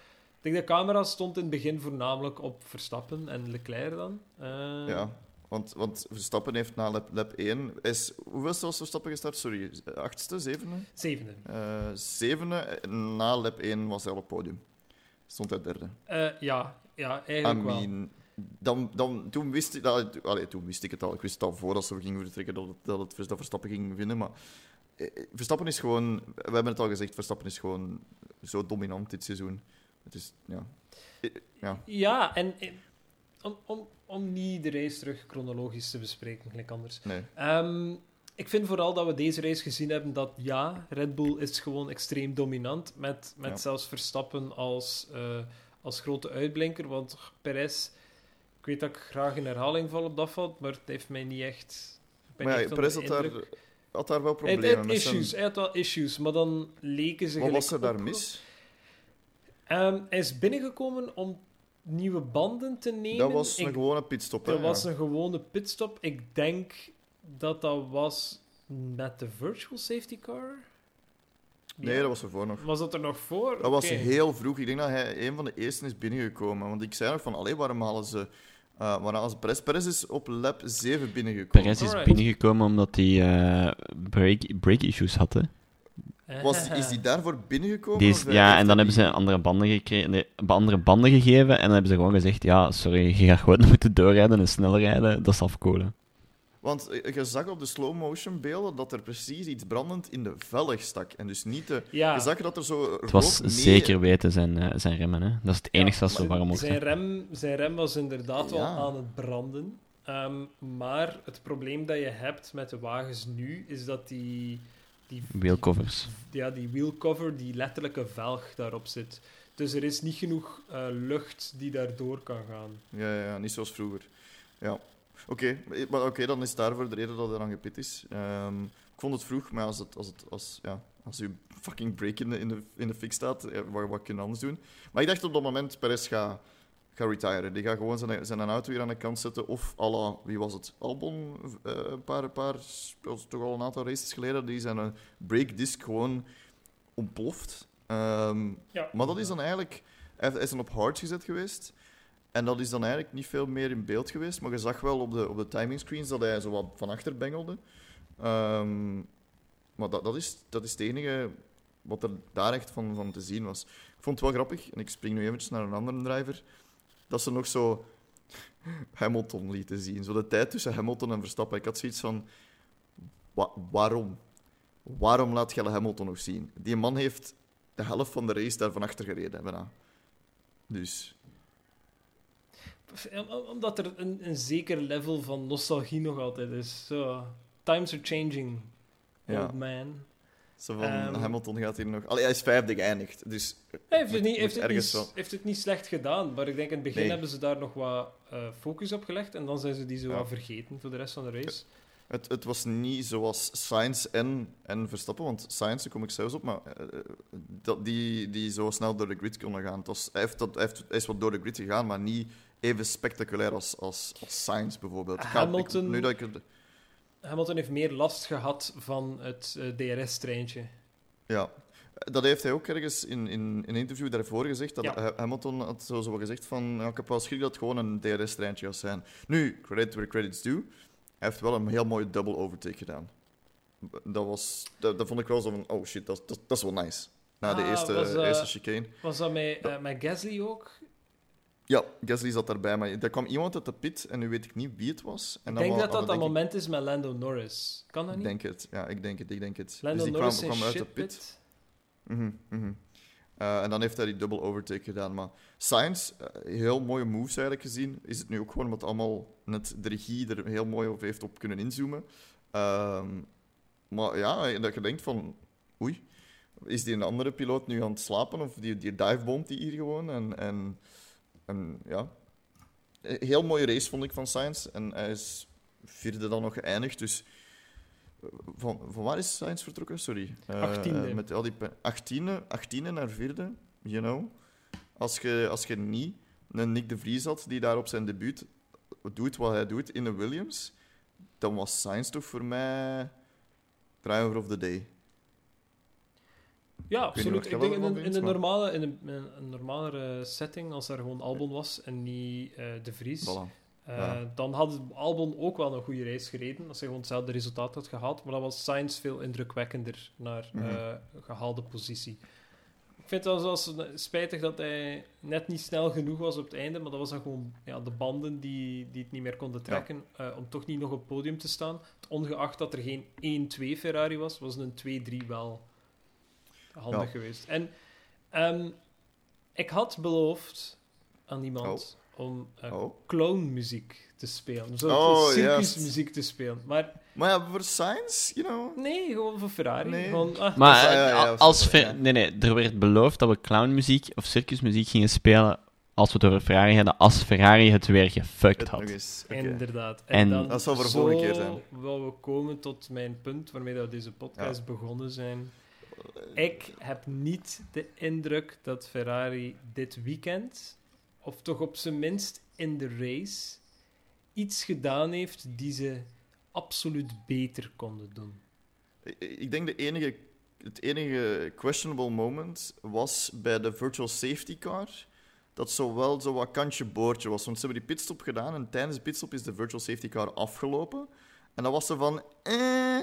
Ik denk de camera stond in het begin voornamelijk op Verstappen en Leclerc dan. Eh, Ja, want, want Verstappen heeft na lap, lap 1... Is, hoeveel was Verstappen gestart? Sorry, achtste, zevende? Zevende. Eh, zevende. Na lap 1 was hij op het podium. Stond hij derde. Eh, ja, ja, I eigenlijk wel. dan, dan, toen, wist ik, allee, toen wist ik het al. Ik wist het al voordat ze gingen vertrekken dat, het, dat, het, dat Verstappen ging winnen. Maar Verstappen is gewoon... We hebben het al gezegd, Verstappen is gewoon zo dominant dit seizoen. Het is, ja... Ja. Ja, en eh, om, om, om niet de race terug chronologisch te bespreken, gelijk anders. Nee. Ehm, ik vind vooral dat we deze race gezien hebben dat ja, Red Bull is gewoon extreem dominant. Met, met Ja. zelfs Verstappen als, eh, als grote uitblinker. Want Perez, ik weet dat ik graag in herhaling val op dat valt, maar het heeft mij niet echt. Maar ja, Perez had de daar, had daar wel problemen hij had met zijn- issues, hij had wel issues, maar dan leken ze Wat was er daar op- mis? Ehm, hij is binnengekomen om nieuwe banden te nemen. Dat was een Ik- gewone pitstop. hè, dat ja. was een gewone pitstop. Ik denk dat dat was met de virtual safety car. Nee, Ja. dat was ervoor nog. Was dat er nog voor? Dat was heel vroeg. Ik denk dat hij een van de eersten is binnengekomen. Want ik zei nog van, allee, waarom halen ze... eh waarom halen ze Perez? Perez is op lap 7 binnengekomen. Perez is Alright. binnengekomen omdat hij eh break, break issues had. Hè. Was, is die daarvoor binnengekomen? Die is, of hij ja, en dan hebben ze andere banden, gekregen, nee, andere banden gegeven. En dan hebben ze gewoon gezegd: Ja, sorry, je gaat gewoon moeten doorrijden en sneller rijden. Dat is afkoelen. Want eh, je zag op de slow-motion beelden dat er precies iets brandend in de velg stak. En dus niet de... Ja, Je zag dat er zo... Het was zeker weten zijn, eh, zijn remmen. Hè. Dat is het enige dat ze maar warm zijn mochten. rem, zijn rem was inderdaad wel aan het branden. Ehm, maar het probleem dat je hebt met de wagens nu, is dat die... die Wheelcovers. ja, die wheelcover, die letterlijke velg daarop zit. Dus er is niet genoeg eh, lucht die daardoor kan gaan. Ja, ja, ja, niet zoals vroeger. Ja. Oké, eh, maar oké, dan is daarvoor de reden dat er aan gepit is. Ehm, ik vond het vroeg, maar als, het, als, het, als, ja, als je fucking break in de, in de, in de fik staat, ja, wat, wat kun je anders doen? Maar ik dacht op dat moment, Perez gaat ga retiren. Die gaat gewoon zijn, zijn auto weer aan de kant zetten. Of à la, wie was het? Albon, eh, een paar, een paar, toch al een aantal races geleden, die zijn een break disc gewoon ontploft. Ehm, Ja. maar dat is dan eigenlijk... Hij hij is dan op hard gezet geweest. En dat is dan eigenlijk niet veel meer in beeld geweest. Maar je zag wel op de, op de timing screens dat hij zo wat van achter bengelde. Ehm, maar dat, dat, is, dat is het enige wat er daar echt van, van te zien was. Ik vond het wel grappig, en ik spring nu eventjes naar een andere driver, dat ze nog zo Hamilton lieten zien. Zo de tijd tussen Hamilton en Verstappen. Ik had zoiets van... wa- waarom? Waarom laat je Hamilton nog zien? Die man heeft de helft van de race daar van achter gereden. Bijna. Dus... Om- om- Omdat er een, een zeker level van nostalgie nog altijd is. Zo, times are changing, Ja. old man. Zo van, Ehm. Hamilton gaat hier nog... Allee, hij is vijfde geëindigd, dus... Hij heeft het, niet, heeft, het niet, wel- heeft het niet slecht gedaan, maar ik denk in het begin Nee. hebben ze daar nog wat eh, focus op gelegd en dan zijn ze die zo Ja. wat vergeten voor de rest van de race. Het, het was niet zoals Sainz en, en Verstappen, want Sainz, daar kom ik zelfs op, maar eh, dat, die, die zo snel door de grid konden gaan. Het was, hij, heeft dat, hij, heeft, hij is wat door de grid gegaan, maar niet even spectaculair als, als, als Sainz bijvoorbeeld. Ik- Hamilton- nu dat ik Hamilton heeft meer last gehad van het eh, DRS-treintje. Ja, dat heeft hij ook ergens in, in, een interview daarvoor gezegd. Dat Ja. Hamilton had zo, zo gezegd van, ja, ik heb wel schrik dat het gewoon een DRS-treintje gaat zijn. Nu, credit where credit's due, hij heeft wel een heel mooie double overtake gedaan. Dat, was, dat, dat vond ik wel zo van, oh shit, dat, dat, dat is wel nice. Na de Ah, eerste, was, eh, eerste chicane. Was dat met, eh, met Gasly ook? Ja, Gasly zat daarbij, maar er kwam iemand uit de pit en nu weet ik niet wie het was. En Ik dan denk dat dat dat ik- moment is met Lando Norris. Kan dat Ik niet? denk het, ja, ik denk het, ik denk het. Lando dus die Norris kwam, kwam uit de pit. Mhm, mhm. Eh, en dan heeft hij die double overtake gedaan. Maar Sainz, eh, heel mooie moves eigenlijk gezien. Is het nu ook gewoon omdat allemaal net de regie er heel mooi op heeft op kunnen inzoomen. Ehm, maar ja, dat je denkt van... Oei, is die een andere piloot nu aan het slapen? Of die, die divebomt die hier gewoon? En, en, en ja... Een Heel mooie race vond ik van Sainz. En hij is vierde dan nog geëindigd, dus... eh, Van, van waar is Sainz vertrokken? Sorry. Eh, Achttiende. met al die achttiende, achttiende naar vierde, you know. Als je, als je niet een Nick de Vries had die daar op zijn debuut doet wat hij doet in de Williams, dan was Sainz toch voor mij driver of the day. Ja, absoluut. Ik denk in een, in een, normale, in een, in een normalere setting, als daar gewoon Albon was en niet eh, De Vries, Voilà. eh, ja. dan had Albon ook wel een goede race gereden, als hij gewoon hetzelfde resultaat had gehaald. Maar dan was Sainz veel indrukwekkender naar Mhm. eh, gehaalde positie. Ik vind het wel spijtig dat hij net niet snel genoeg was op het einde, maar dat was dan gewoon ja, de banden die, die het niet meer konden trekken om toch niet nog op het podium te staan. Ongeacht dat er geen 1-2 Ferrari was, was een 2-3 wel handig Ja. geweest. En ehm, ik had beloofd aan iemand om uh, Oh. clownmuziek te spelen. Zo Oh, circusmuziek te spelen. Maar Maar ja, voor Science, you know... nee, gewoon voor Ferrari. Nee. Gewoon, ah, Maar Ja, ja, eh, ja, als nee, nee, er werd beloofd dat we clownmuziek of circusmuziek gingen spelen als we het over Ferrari hadden, als Ferrari het weer gefucked had. Inderdaad. En- dan Dat zal voor de volgende keer zijn. wil we komen tot mijn punt waarmee dat we deze podcast begonnen zijn. Ik heb niet de indruk dat Ferrari dit weekend, of toch op zijn minst in de race, iets gedaan heeft die ze absoluut beter konden doen. Ik- denk de enige, het enige questionable moment was bij de virtual safety car. Dat zowel zo wat kantje boordje was. Want ze hebben die pitstop gedaan en tijdens de pitstop is de virtual safety car afgelopen. En dan was ze van, eh,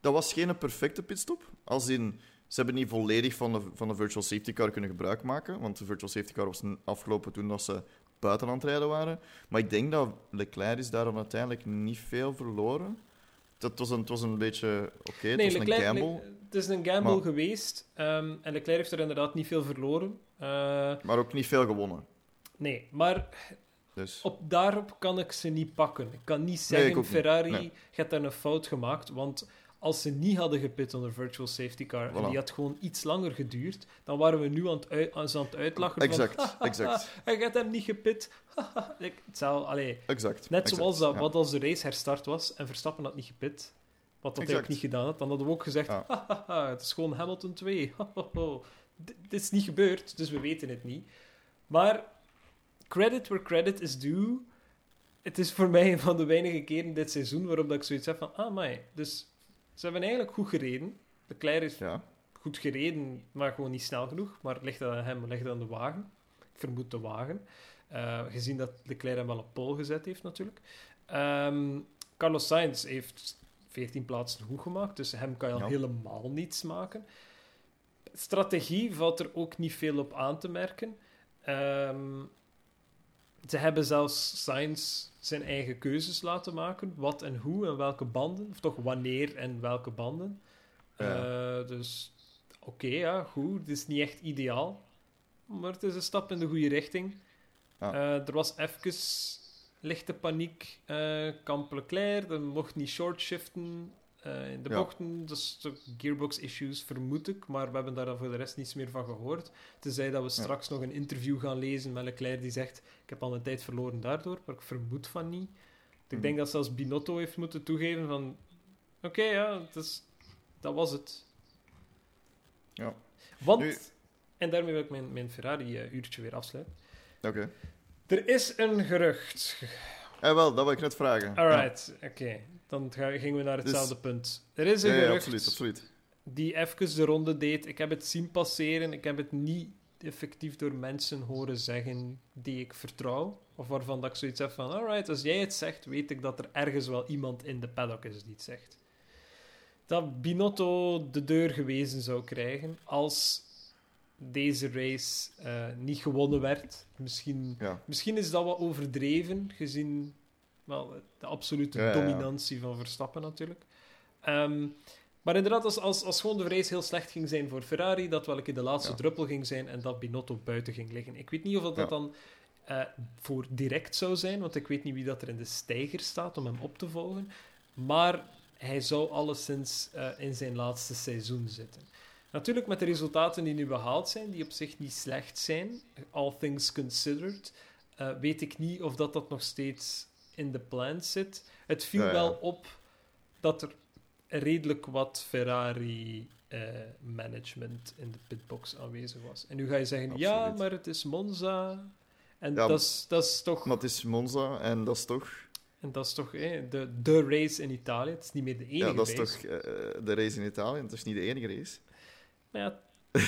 dat was geen perfecte pitstop. Als in, ze hebben niet volledig van de, van de virtual safety car kunnen gebruik maken. Want de virtual safety car was afgelopen toen dat ze buiten aan het rijden waren. Maar ik denk dat Leclerc is daar dan uiteindelijk niet veel verloren. Het was een, het was een beetje, oké, het was een gamble. Le- het is een gamble Maar- geweest. ehm, en Leclerc heeft er inderdaad niet veel verloren. Eh, Maar ook niet veel gewonnen. nee, maar Dus. op, daarop kan ik ze niet pakken. Ik kan niet Nee, zeggen. Ferrari Nee. heeft daar een fout gemaakt. Want als ze niet hadden gepit onder virtual safety car en die had gewoon iets langer geduurd, dan waren we nu aan het, uit, aan het uitlachen Exact, van... exact. Hij gaat hem niet gepit. ik, het zou, allee, Exact. net exact, zoals dat, ja. wat als de race herstart was en Verstappen had niet gepit, wat dat hij ook niet gedaan had, dan hadden we ook gezegd, Ja. "Hahaha, het is gewoon Hamilton 2. D- Dit is niet gebeurd, dus we weten het niet. Maar credit where credit is due. Het is voor mij een van de weinige keren dit seizoen waarop dat ik zoiets heb van, ah, mij. Dus ze hebben eigenlijk goed gereden. Leclerc is Ja. goed gereden, maar gewoon niet snel genoeg. Maar het ligt aan hem, ligt aan de wagen. Ik vermoed de wagen. Eh, gezien dat Leclerc hem wel op pole gezet heeft, natuurlijk. Ehm, Carlos Sainz heeft 14 plaatsen goed gemaakt, dus hem kan je al Ja. helemaal niets maken. Strategie valt er ook niet veel op aan te merken. Ehm, ze hebben zelfs Sainz zijn eigen keuzes laten maken. Wat en hoe en welke banden. Of toch wanneer en welke banden. Ja. Eh, dus oké, ja, goed. Het is niet echt ideaal. Maar het is een stap in de goede richting. Ja. Eh, er was even lichte paniek. eh Camp Leclerc, mocht niet shortshiften eh in de Ja. bochten. Dus gearbox issues, vermoed ik. Maar we hebben daar voor de rest niets meer van gehoord. Tenzij dat we Ja. straks nog een interview gaan lezen met Leclerc die zegt ik heb al een tijd verloren daardoor, maar ik vermoed van niet. Ik Mhm. denk dat zelfs Binotto heeft moeten toegeven van oké, ja, het is, dat was het. Ja. Want, Nu- en daarmee wil ik mijn, mijn Ferrari-uurtje weer afsluiten. Oké. Er is een gerucht. Eh, wel, dat wil ik net vragen. Alright, oké. Dan gingen we naar hetzelfde Dus- punt. Er is Ja, een ja, ja, gerucht absoluut, absoluut. die even de ronde deed. Ik heb het zien passeren. Ik heb het niet effectief door mensen horen zeggen die ik vertrouw. Of waarvan dat ik zoiets heb van... Alright, als jij het zegt, weet ik dat er ergens wel iemand in de paddock is die het zegt. Dat Binotto de deur gewezen zou krijgen als deze race eh, niet gewonnen werd. Misschien Ja. Misschien is dat wat overdreven, gezien wel, de absolute Ja, dominantie van Verstappen natuurlijk. Ehm, maar inderdaad, als, als, als gewoon de race heel slecht ging zijn voor Ferrari, dat welke de laatste druppel ging zijn en dat Binotto buiten ging liggen. Ik weet niet of dat, dan eh, voor direct zou zijn, want ik weet niet wie dat er in de steiger staat om hem op te volgen. Maar hij zou alleszins eh, in zijn laatste seizoen zitten. Natuurlijk met de resultaten die nu behaald zijn, die op zich niet slecht zijn, all things considered, eh, weet ik niet of dat, dat nog steeds in de plan zit. Het viel Ja, ja. wel op dat er redelijk wat Ferrari-management in de pitbox aanwezig was. En nu ga je zeggen, ja, maar het is Monza. En Ja, dat, is, toch, Maar het is Monza en dat is toch... en dat is toch eh, de, de race in Italië. Het is niet meer de enige Ja, dat is race. toch eh, de race in Italië. Het is niet de enige race. Maar ja,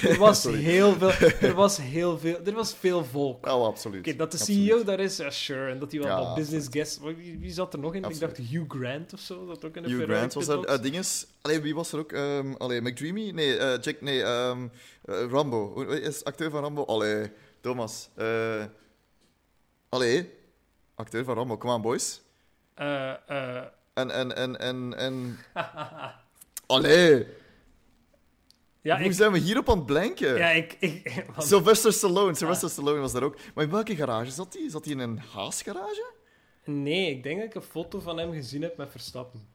er was heel veel, er was heel veel, er was veel volk. Oh, absoluut. Oké, dat de Absoluut. CEO daar is, ja, sure. En dat hij wel Ja, wat business guests... Wie, wie zat er nog in? Absoluut. Ik dacht Hugh Grant of zo, dat ook in de Hugh Grant was er. Uh, dinges. Allee, wie was er ook? Um, allee, McDreamy? Nee, eh, Jack... Nee, ehm, eh, Rambo. Is acteur van Rambo? Allee, Thomas. eh allee, acteur van Rambo. Come on, boys. Eh, eh, En, en, en, en... en... allee. Ja, Hoe ik, zijn we hierop aan het blanken? ja, ik, ik, want- Sylvester Stallone. Sylvester Stallone was daar ook. Maar in welke garage zat hij? Zat hij in een haasgarage? Nee, ik denk dat ik een foto van hem gezien heb met Verstappen.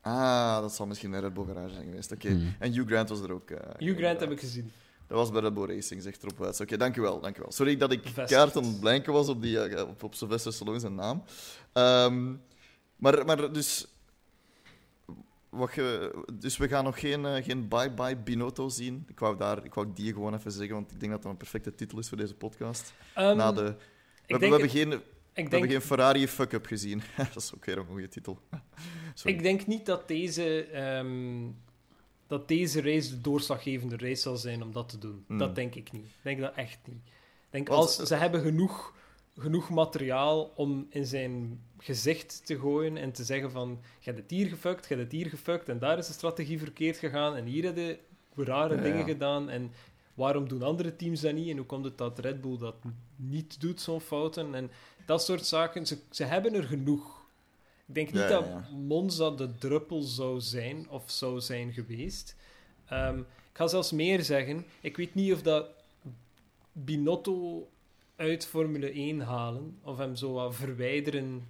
Ah, dat zal misschien een Red Bull garage zijn geweest. Oké. Hmm. En Hugh Grant was er ook. eh, Hugh Grant heb ik gezien. Dat was bij Red Bull Racing, zegt erop uit. Oké, dankjewel, dankjewel. Sorry dat ik kaart aan het blanken was op, die, eh, op, op Sylvester Stallone zijn naam. Ehm, maar, maar dus... Wat je, dus we gaan nog geen, eh, geen bye-bye Binotto zien. Ik wou, daar, ik wou die gewoon even zeggen, want ik denk dat dat een perfecte titel is voor deze podcast. Ehm, Na de, we, hebben, we, denk, hebben geen, we ik, hebben denk, geen Ferrari fuck-up gezien. dat is ook weer een goede titel. Sorry. ik denk niet dat deze, ehm, dat deze race de doorslaggevende race zal zijn om dat te doen. Hmm. Dat denk ik niet. Ik denk dat echt niet. Ik denk als, ze hebben genoeg, genoeg materiaal om in zijn gezicht te gooien en te zeggen van, je hebt het hier gefuckt, je hebt het hier gefuckt, en daar is de strategie verkeerd gegaan, en hier heb je rare Ja, dingen ja. gedaan, en waarom doen andere teams dat niet, en hoe komt het dat Red Bull dat niet doet, zo'n fouten, en dat soort zaken. Ze, ze hebben er genoeg. Ik denk niet Ja, dat. Monza de druppel zou zijn, of zou zijn geweest. Ehm, ik ga zelfs meer zeggen, ik weet niet of dat Binotto uit Formule 1 halen, of hem zo wat verwijderen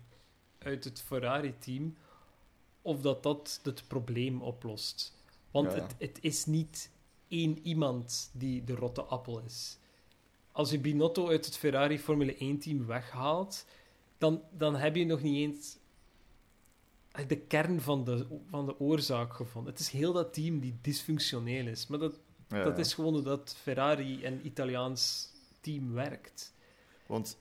uit het Ferrari-team, of dat dat het probleem oplost. Want Ja, ja. Het, het is niet één iemand die de rotte appel is. Als je Binotto uit het Ferrari Formule 1-team weghaalt, dan, dan heb je nog niet eens de kern van de, van de oorzaak gevonden. Het is heel dat team die dysfunctioneel is. Maar dat, Ja, dat is gewoon hoe dat Ferrari en Italiaans team werkt. Want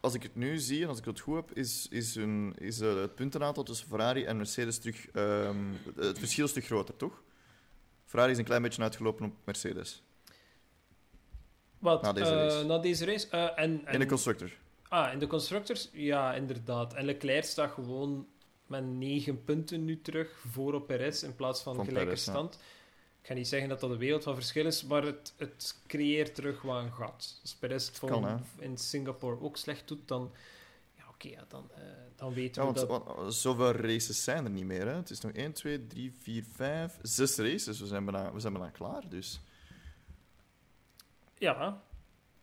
als ik het nu zie en als ik het goed heb, is, is, een, is eh, het puntenaantal tussen Ferrari en Mercedes terug. ehm, het verschil is terug groter, toch? Ferrari is een klein beetje uitgelopen op Mercedes. Wat, Na deze eh, race. na deze race. eh, en, en, In de constructor. ah, in de constructors? Ja, inderdaad. En Leclerc staat gewoon met negen punten nu terug voor op Perez in plaats van, Van gelijke Perez, ja. Ik ga niet zeggen dat dat een wereld van verschil is, maar het, het creëert terug wat een gat. Als Perez het kan, in Singapore ook slecht doet, dan, ja, oké, ja, dan, eh, dan weten Ja, we want, dat... want, uh, zoveel races zijn er niet meer. Hè? Het is nog 1, 2, 3, 4, 5, 6 races. We zijn bijna, we zijn bijna klaar. Dus. Ja,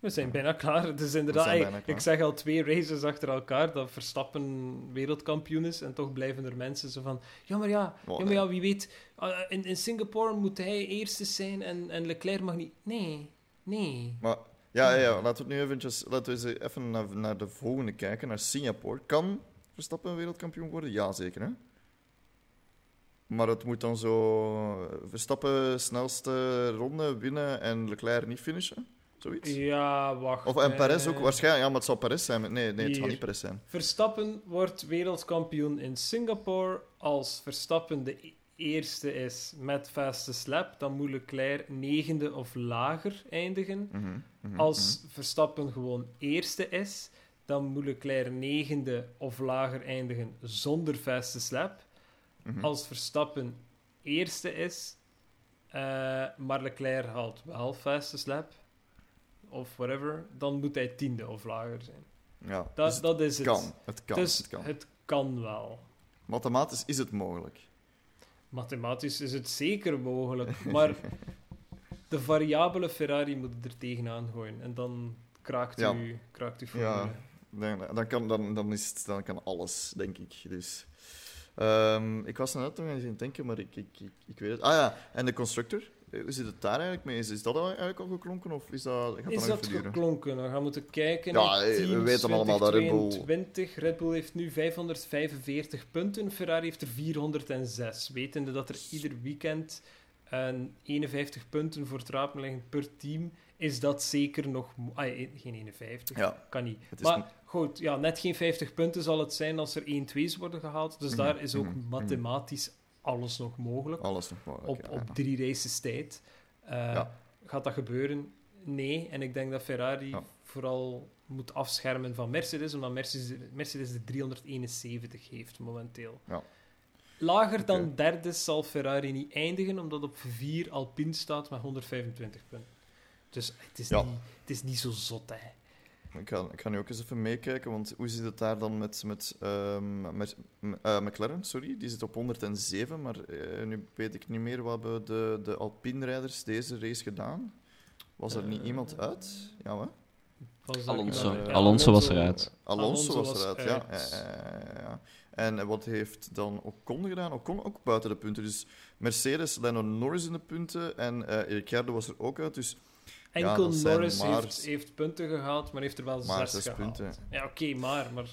we zijn bijna klaar. Dus inderdaad, klaar. ik zeg al twee races achter elkaar dat Verstappen wereldkampioen is. En toch blijven er mensen zo van... Ja, maar ja, ja, maar ja wie weet... ah, in, in Singapore moet hij eerste zijn en, en Leclerc mag niet... Nee, nee. Maar ja, ja, laten we het nu eventjes, laten we eens even naar, naar de volgende kijken, naar Singapore. Kan Verstappen wereldkampioen worden? Ja, zeker. Hè? Maar het moet dan zo Verstappen snelste ronde winnen en Leclerc niet finishen? Zoiets? Ja, wacht. Of en Perez eh, ook waarschijnlijk. Ja, maar het zal Perez zijn. Nee, nee het zal niet Perez zijn. Verstappen wordt wereldkampioen in Singapore. Als Verstappen de e- eerste is met fastest lap, dan moet Leclerc negende of lager eindigen. Mhm, mhm, Als Verstappen gewoon eerste is, dan moet Leclerc negende of lager eindigen zonder fastest lap. mhm, mhm. Als Verstappen eerste is, eh, maar Leclerc haalt wel fastest lap, of whatever, dan moet hij tiende of lager zijn. Ja, Dat, dus het dat is het. kan. Het kan. dus het kan. het kan wel. Mathematisch is het mogelijk. Mathematisch is het zeker mogelijk, maar de variabele Ferrari moet er tegenaan gooien. En dan kraakt Ja. u, kraakt u voor Ja. Dan, kan, dan, dan, is het, dan kan alles, denk ik. Dus, ehm, ik was net nog eens aan het denken, maar ik, ik, ik, ik weet het. Ah ja, en de constructor. Eh, Hoe zit het daar eigenlijk mee? Is, is dat eigenlijk al geklonken of is dat, gaat Is dat geklonken? Dan gaan we moeten kijken. Ja, naar eh, we weten allemaal dat Red Bull- 2022. Red Bull heeft nu 545 punten. Ferrari heeft er 406. Wetende dat er ieder weekend een 51 punten voor het liggen per team, is dat zeker nog... Ah, eh, geen 51. Ja, Kan niet. Maar goed, ja, net geen 50 punten zal het zijn als er 1-2's worden gehaald. Dus Mhm, daar is ook mhm, mathematisch alles nog mogelijk. alles nog mogelijk. op, ja. op drie races tijd. Eh. Gaat dat gebeuren? Nee. En ik denk dat Ferrari vooral moet afschermen van Mercedes, omdat Mercedes, Mercedes de 371 heeft momenteel. Ja. Lager dan derde zal Ferrari niet eindigen, omdat op 4 Alpine staat met 125 punten. Dus het is, Ja. niet, het is niet zo zot, hè. Ik ga, ik ga nu ook eens even meekijken, want hoe zit het daar dan met, met, ehm, met eh, McLaren? Sorry, die zit op 107, maar eh, nu weet ik niet meer wat hebben de, de Alpine-rijders deze race gedaan. Was er niet Eh, iemand uit? Ja, hè? Was Alonso. ja, Alonso was eruit. Alonso, Alonso was was eruit, ja. uit. Ja, ja, ja, ja. En wat heeft dan Ocon gedaan? Ocon ook buiten de punten. Dus Mercedes, Lando Norris in de punten en eh Ricciardo was er ook uit. Dus Enkel Norris maar- heeft, heeft punten gehaald, maar heeft er wel Maar zes zes gehaald. punten. Ja, oké, maar, maar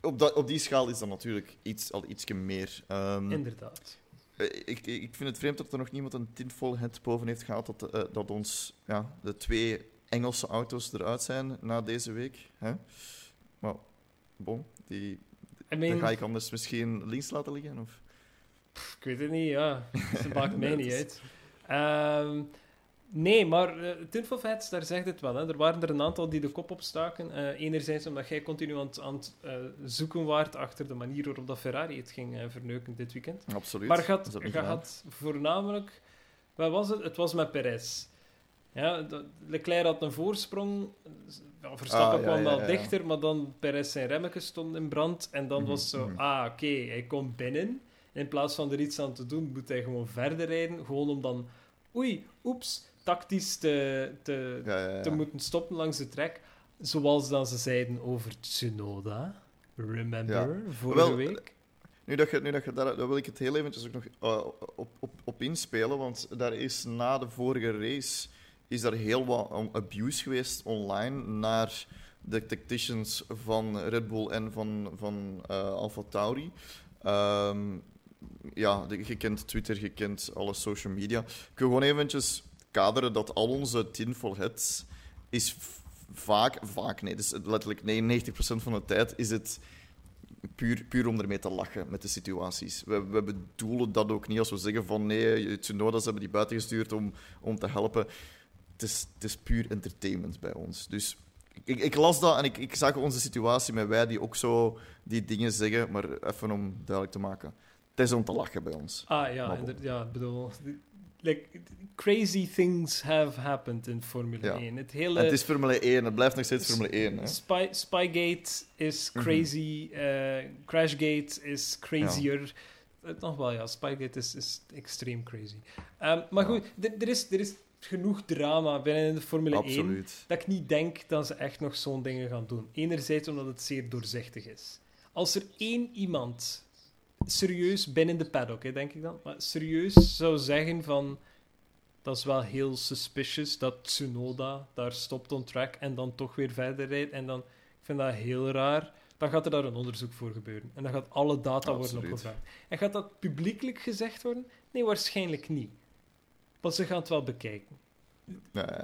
op, dat, op die schaal is dat natuurlijk iets, al ietsje meer. Ehm, inderdaad. Eh, Ik, ik vind het vreemd dat er nog niemand een tintvol het boven heeft gehaald dat, eh, dat ons ja, de twee Engelse auto's eruit zijn na deze week. Hè? Maar bon, die, I dan mean, ga ik anders misschien links laten liggen. Of? Ik weet het niet, ja. Dat maakt mij niet uit. Ehm, nee, maar uh, Tinful Fats, daar zegt het wel. Hè. Er waren er een aantal die de kop opstaken. Eh enerzijds omdat jij continu aan het, aan het eh, zoeken waart achter de manier waarop dat Ferrari het ging eh, verneuken dit weekend. Absoluut. Maar gaat, had voornamelijk... Wat was het? Het was met Perez. Ja, de- Leclerc had een voorsprong. Ja, Verstappen Ah, ja, kwam wel ja. dichter, maar dan Perez zijn remmetjes stonden in brand. En dan Mhm, was zo, mhm. ah, oké, hij komt binnen. In plaats van er iets aan te doen, moet hij gewoon verder rijden. Gewoon om dan, oei, oeps, tactisch te, te, Ja, ja, ja. te moeten stoppen langs de trek. Zoals dan ze zeiden over Tsunoda. Remember, vorige Wel, week? Nu dat je, nu dat je daar, daar wil ik het heel eventjes ook nog eh, op, op, op inspelen, want daar is na de vorige race is daar heel wat abuse geweest online naar de tacticians van Red Bull en van, van Alpha Tauri. Ehm, ja, je kent Twitter, je kent alle social media. Ik wil gewoon eventjes kaderen dat al onze tinfoil heads is vaak, vaak nee, dus letterlijk 99% van de tijd is het puur, puur om ermee te lachen met de situaties. We, we bedoelen dat ook niet als we zeggen van nee, Tsunoda, ze hebben die buiten gestuurd om, om te helpen. Het is, het is puur entertainment bij ons. Dus ik, ik las dat en ik, ik zag onze situatie met wij die ook zo die dingen zeggen, maar even om duidelijk te maken. Het is om te lachen bij ons. Ah ja, ja, ik bedoel, like, crazy things have happened in Formule Ja. 1. Het hele En het is Formule 1, het blijft nog steeds Formule 1. Hè? Spy, Spygate is Mhm. crazy, eh, Crashgate is crazier. Eh, nog wel, ja, Spygate is, is extreem crazy. Ehm, maar goed, er is, er is genoeg drama binnen de Formule 1 Absoluut. dat ik niet denk dat ze echt nog zo'n dingen gaan doen. Enerzijds omdat het zeer doorzichtig is. Als er één iemand serieus binnen de paddock, hè, denk ik dan, maar serieus zou zeggen van dat is wel heel suspicious dat Tsunoda daar stopt on track en dan toch weer verder rijdt en dan ik vind dat heel raar. Dan gaat er daar een onderzoek voor gebeuren. En dan gaat alle data worden opgevraagd. En gaat dat publiekelijk gezegd worden? Nee, waarschijnlijk niet. Want ze gaan het wel bekijken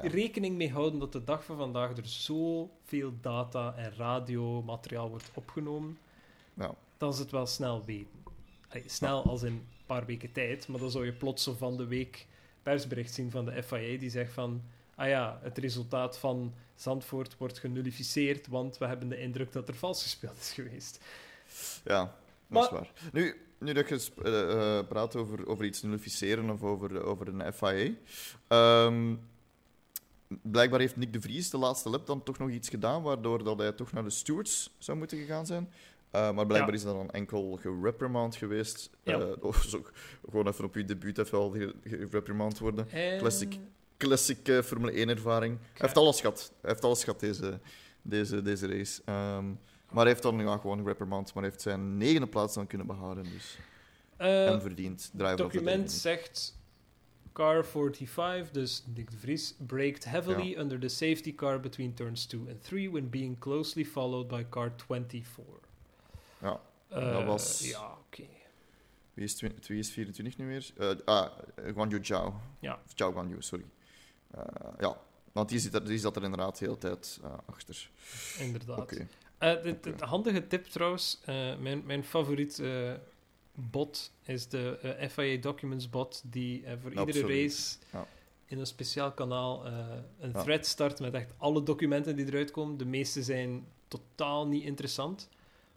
rekening mee houden dat de dag van vandaag er zoveel data en radiomateriaal wordt opgenomen, Ja. dat ze het wel snel weten. Snel als in een paar weken tijd, maar dan zou je plots zo van de week persbericht zien van de FIA die zegt van ah ja, het resultaat van Zandvoort wordt genullificeerd, want we hebben de indruk dat er vals gespeeld is geweest. Ja, dat Maar- is waar. Nu, nu dat je eh, eh, praat over, over iets nullificeren of over, over een FIA. ehm, blijkbaar heeft Nick de Vries de laatste lap dan toch nog iets gedaan, waardoor dat hij toch naar de stewards zou moeten gegaan zijn. Eh, maar blijkbaar Ja. is dat dan enkel gereprimand geweest. Ja. Eh, of zo, gewoon even op je debuut even ge- gereprimand worden. En- Classic. Classic eh, Formule 1-ervaring. Hij heeft alles gehad. Hij heeft alles gehad deze, deze, deze race. Ehm, maar hij heeft dan ja, gewoon reprimand, maar hij heeft zijn negende plaats dan kunnen behouden. Dus Eh, en verdiend. Het document zegt car 45, dus Nick de Vries, braked heavily under the safety car between turns 2 and 3 when being closely followed by car 24. Ja. Eh, Dat was- Ja, oké. Wie is, wie is 24 nu weer? Eh, ah, Guan Yu Zhao. Ja. Of Zhao Guan Yu, sorry. Eh, ja, want die zit, er, die zat er inderdaad de hele tijd achter. Inderdaad. Oké. De, de- de handige tip trouwens, mijn, mijn favoriet bot is de FIA Documents bot, die voor iedere race Ja. in een speciaal kanaal een Ja. thread start met echt alle documenten die eruit komen. De meeste zijn totaal niet interessant,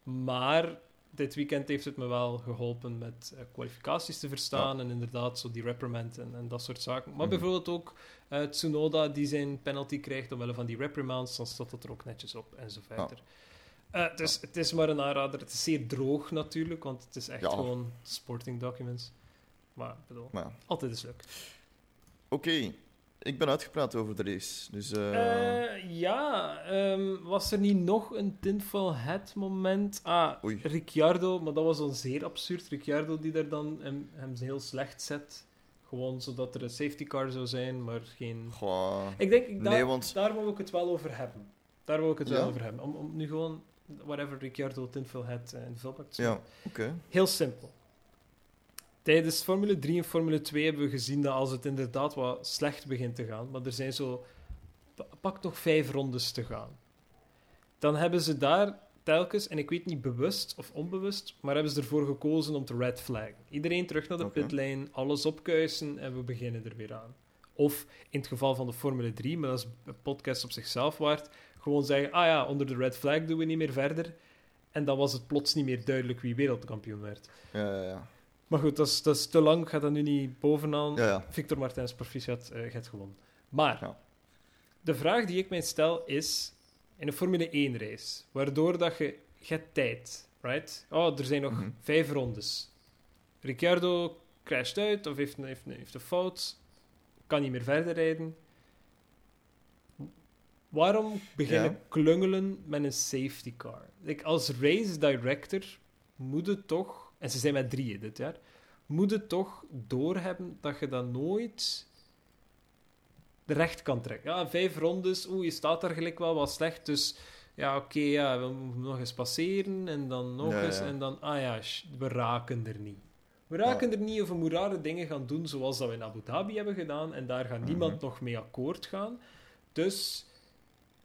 maar dit weekend heeft het me wel geholpen met eh, kwalificaties te verstaan en inderdaad zo die reprimand en, en dat soort zaken. Maar Mhm. bijvoorbeeld ook eh, Tsunoda die zijn penalty krijgt omwille van die reprimands, dan staat dat er ook netjes op en zo verder. Dus het is maar een aanrader. Het is zeer droog natuurlijk, want het is echt gewoon sporting documents. Maar ik bedoel, altijd is leuk. Oké, ik ben uitgepraat over de race. Dus eh, Eh, ja, ehm, was er niet nog een tinfoil hat moment? Ah, Oei. Ricciardo, maar dat was dan zeer absurd. Ricciardo die daar dan hem, hem heel slecht zet. Gewoon zodat er een safety car zou zijn, maar geen... goh, Ik denk, ik, daar, nee, want daar wil ik het wel over hebben. Daar wil ik het Ja? wel over hebben. Om, om nu gewoon, whatever Ricciardo tinfoil hat eh, in de vulbak te ja, oké. Heel simpel. Tijdens Formule 3 en Formule 2 hebben we gezien dat als het inderdaad wat slecht begint te gaan, maar er zijn zo, pa- pak nog vijf rondes te gaan, dan hebben ze daar telkens, en ik weet niet bewust of onbewust, maar hebben ze ervoor gekozen om te red flaggen. Iedereen terug naar de Oké. pitlane, alles opkuisen en we beginnen er weer aan. Of in het geval van de Formule 3, maar dat is een podcast op zichzelf waard, gewoon zeggen, ah ja, onder de red flag doen we niet meer verder. En dan was het plots niet meer duidelijk wie wereldkampioen werd. Ja, ja, ja. Maar goed, dat is, dat is te lang. Ik ga dat nu niet bovenaan. ja, ja. Victor Martens, proficiat, je hebt gewonnen. Maar Ja. de vraag die ik mij stel is... In een Formule 1 race, waardoor dat je... Je hebt tijd, right? Oh, er zijn nog Mhm. vijf rondes. Ricciardo crasht uit of heeft een, heeft heeft een fout. Kan niet meer verder rijden. Waarom beginnen klungelen met een safety car? Like, als race director moet het toch... En ze zijn met drieën dit jaar. Moet het toch doorhebben dat je dat nooit de recht kan trekken. Ja, vijf rondes. Oeh, je staat daar gelijk wel wat slecht. Dus ja, oké, ja, we moeten nog eens passeren. En dan nog Ja, eens. ja. En dan, ah ja, we raken er niet. We raken er niet of we moeten rare dingen gaan doen zoals dat we in Abu Dhabi hebben gedaan. En daar gaat niemand Mhm. nog mee akkoord gaan. Dus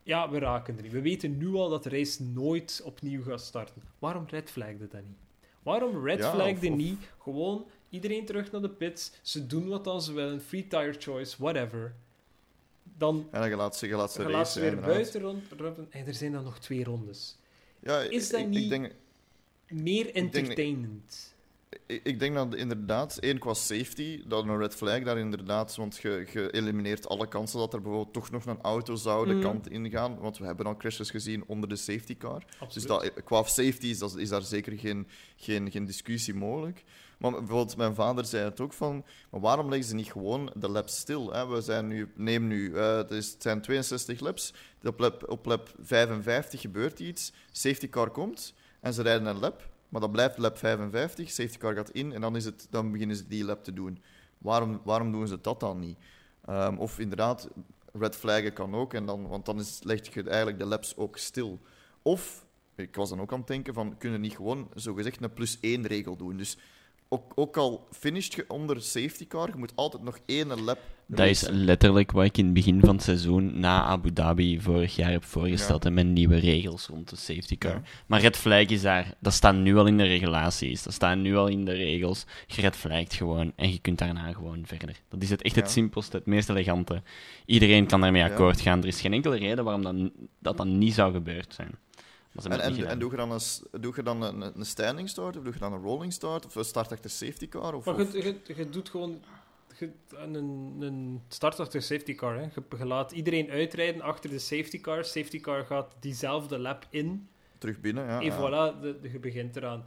ja, we raken er niet. We weten nu al dat de race nooit opnieuw gaat starten. Waarom red flagde dat niet? Waarom red Ja, flagde of- of- niet gewoon iedereen terug naar de pits? Ze doen wat dan ze willen, free tire choice, whatever. Dan En dan je laat ze, je laat ze gaan ze racen, weer buiten rond, rond- en er zijn dan nog twee rondes. Ja, Is dat ik, niet- Ik denk, Meer entertainment. Ik, ik denk dat inderdaad, één qua safety, dat een red flag daar inderdaad, want je, je elimineert alle kansen dat er bijvoorbeeld toch nog een auto zou de Mhm. kant ingaan, want we hebben al crashes gezien onder de safety car. Absoluut. Dus dat, qua safety is, dat, is daar zeker geen, geen, geen discussie mogelijk. Maar bijvoorbeeld, mijn vader zei het ook van, maar waarom leggen ze niet gewoon de laps stil? Hè? We zijn nu, neem nu, eh, het, is, het zijn 62 laps, op lap, op lap 55 gebeurt iets, safety car komt en ze rijden een lap, maar dat blijft lap 55, safety car gaat in en dan, is het, dan beginnen ze die lap te doen. Waarom, waarom doen ze dat dan niet? Ehm, of inderdaad, red flaggen kan ook, en dan, want dan is, leg je eigenlijk de laps ook stil. Of, ik was dan ook aan het denken van, kunnen niet gewoon zogezegd een plus één regel doen? Dus ook, ook al finisht je onder safety car, je moet altijd nog één lap Dat is letterlijk wat ik in het begin van het seizoen na Abu Dhabi vorig jaar heb voorgesteld. Ja. hè, met nieuwe regels rond de safety car. Ja. Maar red flag is daar. Dat staat nu al in de regulaties. Dat staat nu al in de regels. Je red flagt gewoon en je kunt daarna gewoon verder. Dat is het, echt het simpelste, het meest elegante. Iedereen kan daarmee Ja. akkoord gaan. Er is geen enkele reden waarom dat, dat, dat niet zou gebeurd zijn. En, en, en doe je dan, een, doe je dan een, een standing start, of doe je dan een rolling start, of een start achter safety car? Of, Maar je, je, je doet gewoon een, een start achter safety car. Hè. Je, je laat iedereen uitrijden achter de safety car. Safety car gaat diezelfde lap in. terug binnen? Ja, en ja. voilà, de, de- je begint eraan.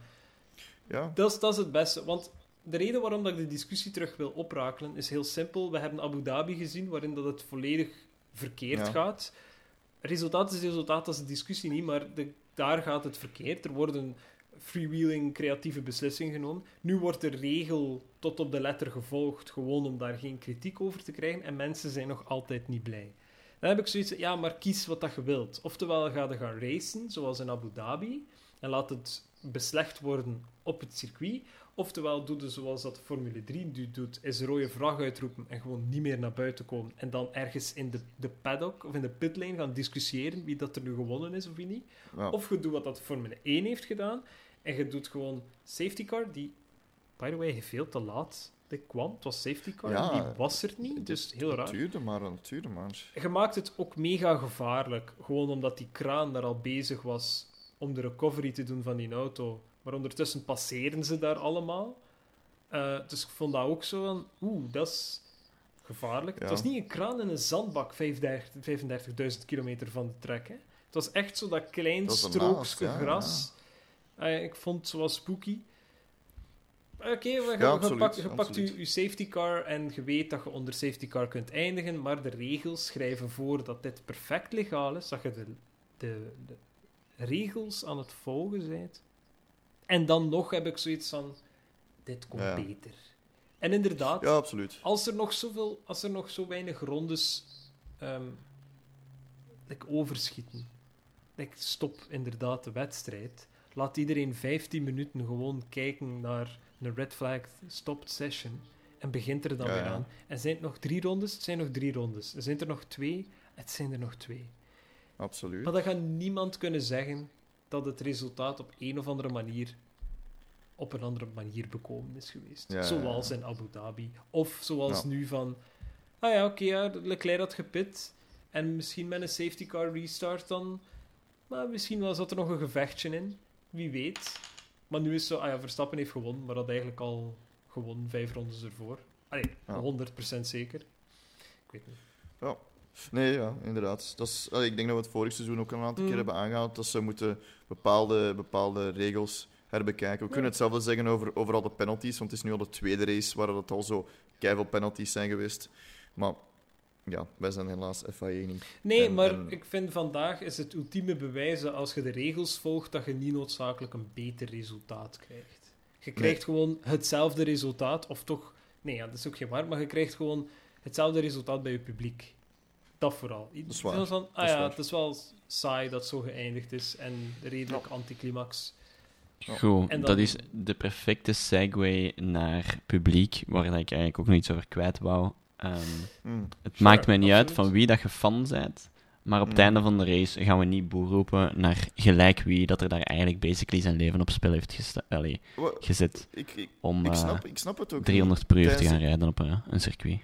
ja. Dat is, dat is het beste. Want de reden waarom dat ik de discussie terug wil oprakelen is heel simpel. We hebben Abu Dhabi gezien, waarin dat het volledig verkeerd Ja. gaat. Resultaat is resultaat, dat is de discussie niet, maar de, daar gaat het verkeerd. Er worden freewheeling creatieve beslissingen genomen. Nu wordt de regel tot op de letter gevolgd, gewoon om daar geen kritiek over te krijgen. En mensen zijn nog altijd niet blij. Dan heb ik zoiets ja, maar kies wat dat je wilt. Oftewel ga je gaan racen, zoals in Abu Dhabi, en laat het beslecht worden op het circuit. Oftewel doe je zoals dat Formule 3 nu doet, is rode vlag uitroepen en gewoon niet meer naar buiten komen. En dan ergens in de, de paddock of in de pitlane gaan discussiëren wie dat er nu gewonnen is of wie niet. Ja. Of je doet wat dat Formule 1 heeft gedaan en je doet gewoon safety car, die, by the way, veel te laat dit kwam. Het was safety car, Ja, die was er niet, dus heel Het raar. duurde maar, het duurde maar. Je maakt het ook mega gevaarlijk, gewoon omdat die kraan daar al bezig was om de recovery te doen van die auto. Maar ondertussen passeren ze daar allemaal. Eh, dus ik vond dat ook zo van, oeh, dat is gevaarlijk. Ja. Het was niet een kraan en een zandbak 35 35.000 kilometer van de trek. Hè. Het was echt zo dat klein strookje gras. Eh, ik vond het zo wel spooky. Oké, we gaan- je absoluut, pakt, je je, je safety car en je weet dat je onder safety car kunt eindigen, maar de regels schrijven voor dat dit perfect legaal is, dat je de, de, de regels aan het volgen bent. En dan nog heb ik zoiets van, dit komt Ja. beter. En inderdaad, Ja, absoluut. als er nog, zoveel, als er nog zo weinig rondes like overschieten, like stop inderdaad de wedstrijd. Laat iedereen 15 minuten gewoon kijken naar een red flag stopped session en begint er dan Ja, weer aan. En zijn het nog drie rondes? Het zijn nog drie rondes. Er zijn er nog twee? Het zijn er nog twee. Absoluut. Maar dan gaat niemand kunnen zeggen dat het resultaat op een of andere manier op een andere manier bekomen is geweest. Ja, ja, ja. zoals in Abu Dhabi. Of zoals nu van... Ah ja, oké, ja, Leclerc had gepit. En misschien met een safety car restart dan... Maar misschien was zat er nog een gevechtje in. Wie weet. Maar nu is zo... Ah ja, Verstappen heeft gewonnen, maar dat eigenlijk al gewonnen vijf rondes ervoor. Allee, Ja. 100% zeker. Ik weet niet. Nee, ja, inderdaad. Dat is, allee, ik denk dat we het vorig seizoen ook een aantal Mm. keer hebben aangehaald. Dat ze moeten bepaalde, bepaalde regels herbekijken. We kunnen hetzelfde zeggen over, over al de penalties, want het is nu al de tweede race waar het al zo keiveel penalties zijn geweest. Maar ja, wij zijn helaas FIA niet. Nee, En- maar en- ik vind vandaag is het ultieme bewijs dat als je de regels volgt, dat je niet noodzakelijk een beter resultaat krijgt. Je krijgt gewoon hetzelfde resultaat, of toch... Nee, ja, dat is ook geen waar, maar je krijgt gewoon hetzelfde resultaat bij je publiek. Dat vooral. Dat is waar. Van, ah Dat is ja, waar. het is wel saai dat het zo geëindigd is en redelijk anticlimax. Ja. Goed, dan- dat is de perfecte segue naar publiek, waar ik eigenlijk ook nog iets over kwijt wou. Ehm, Mm. het Sure, maakt mij niet uit van wie dat je fan bent, maar op het Mm. einde van de race gaan we niet boer roepen naar gelijk wie dat er daar eigenlijk basically zijn leven op spel heeft gesta- allee, Wa- gezet Ik, ik, om ik, eh, snap, ik snap het ook. niet. 300 per uur te gaan rijden op een, een circuit.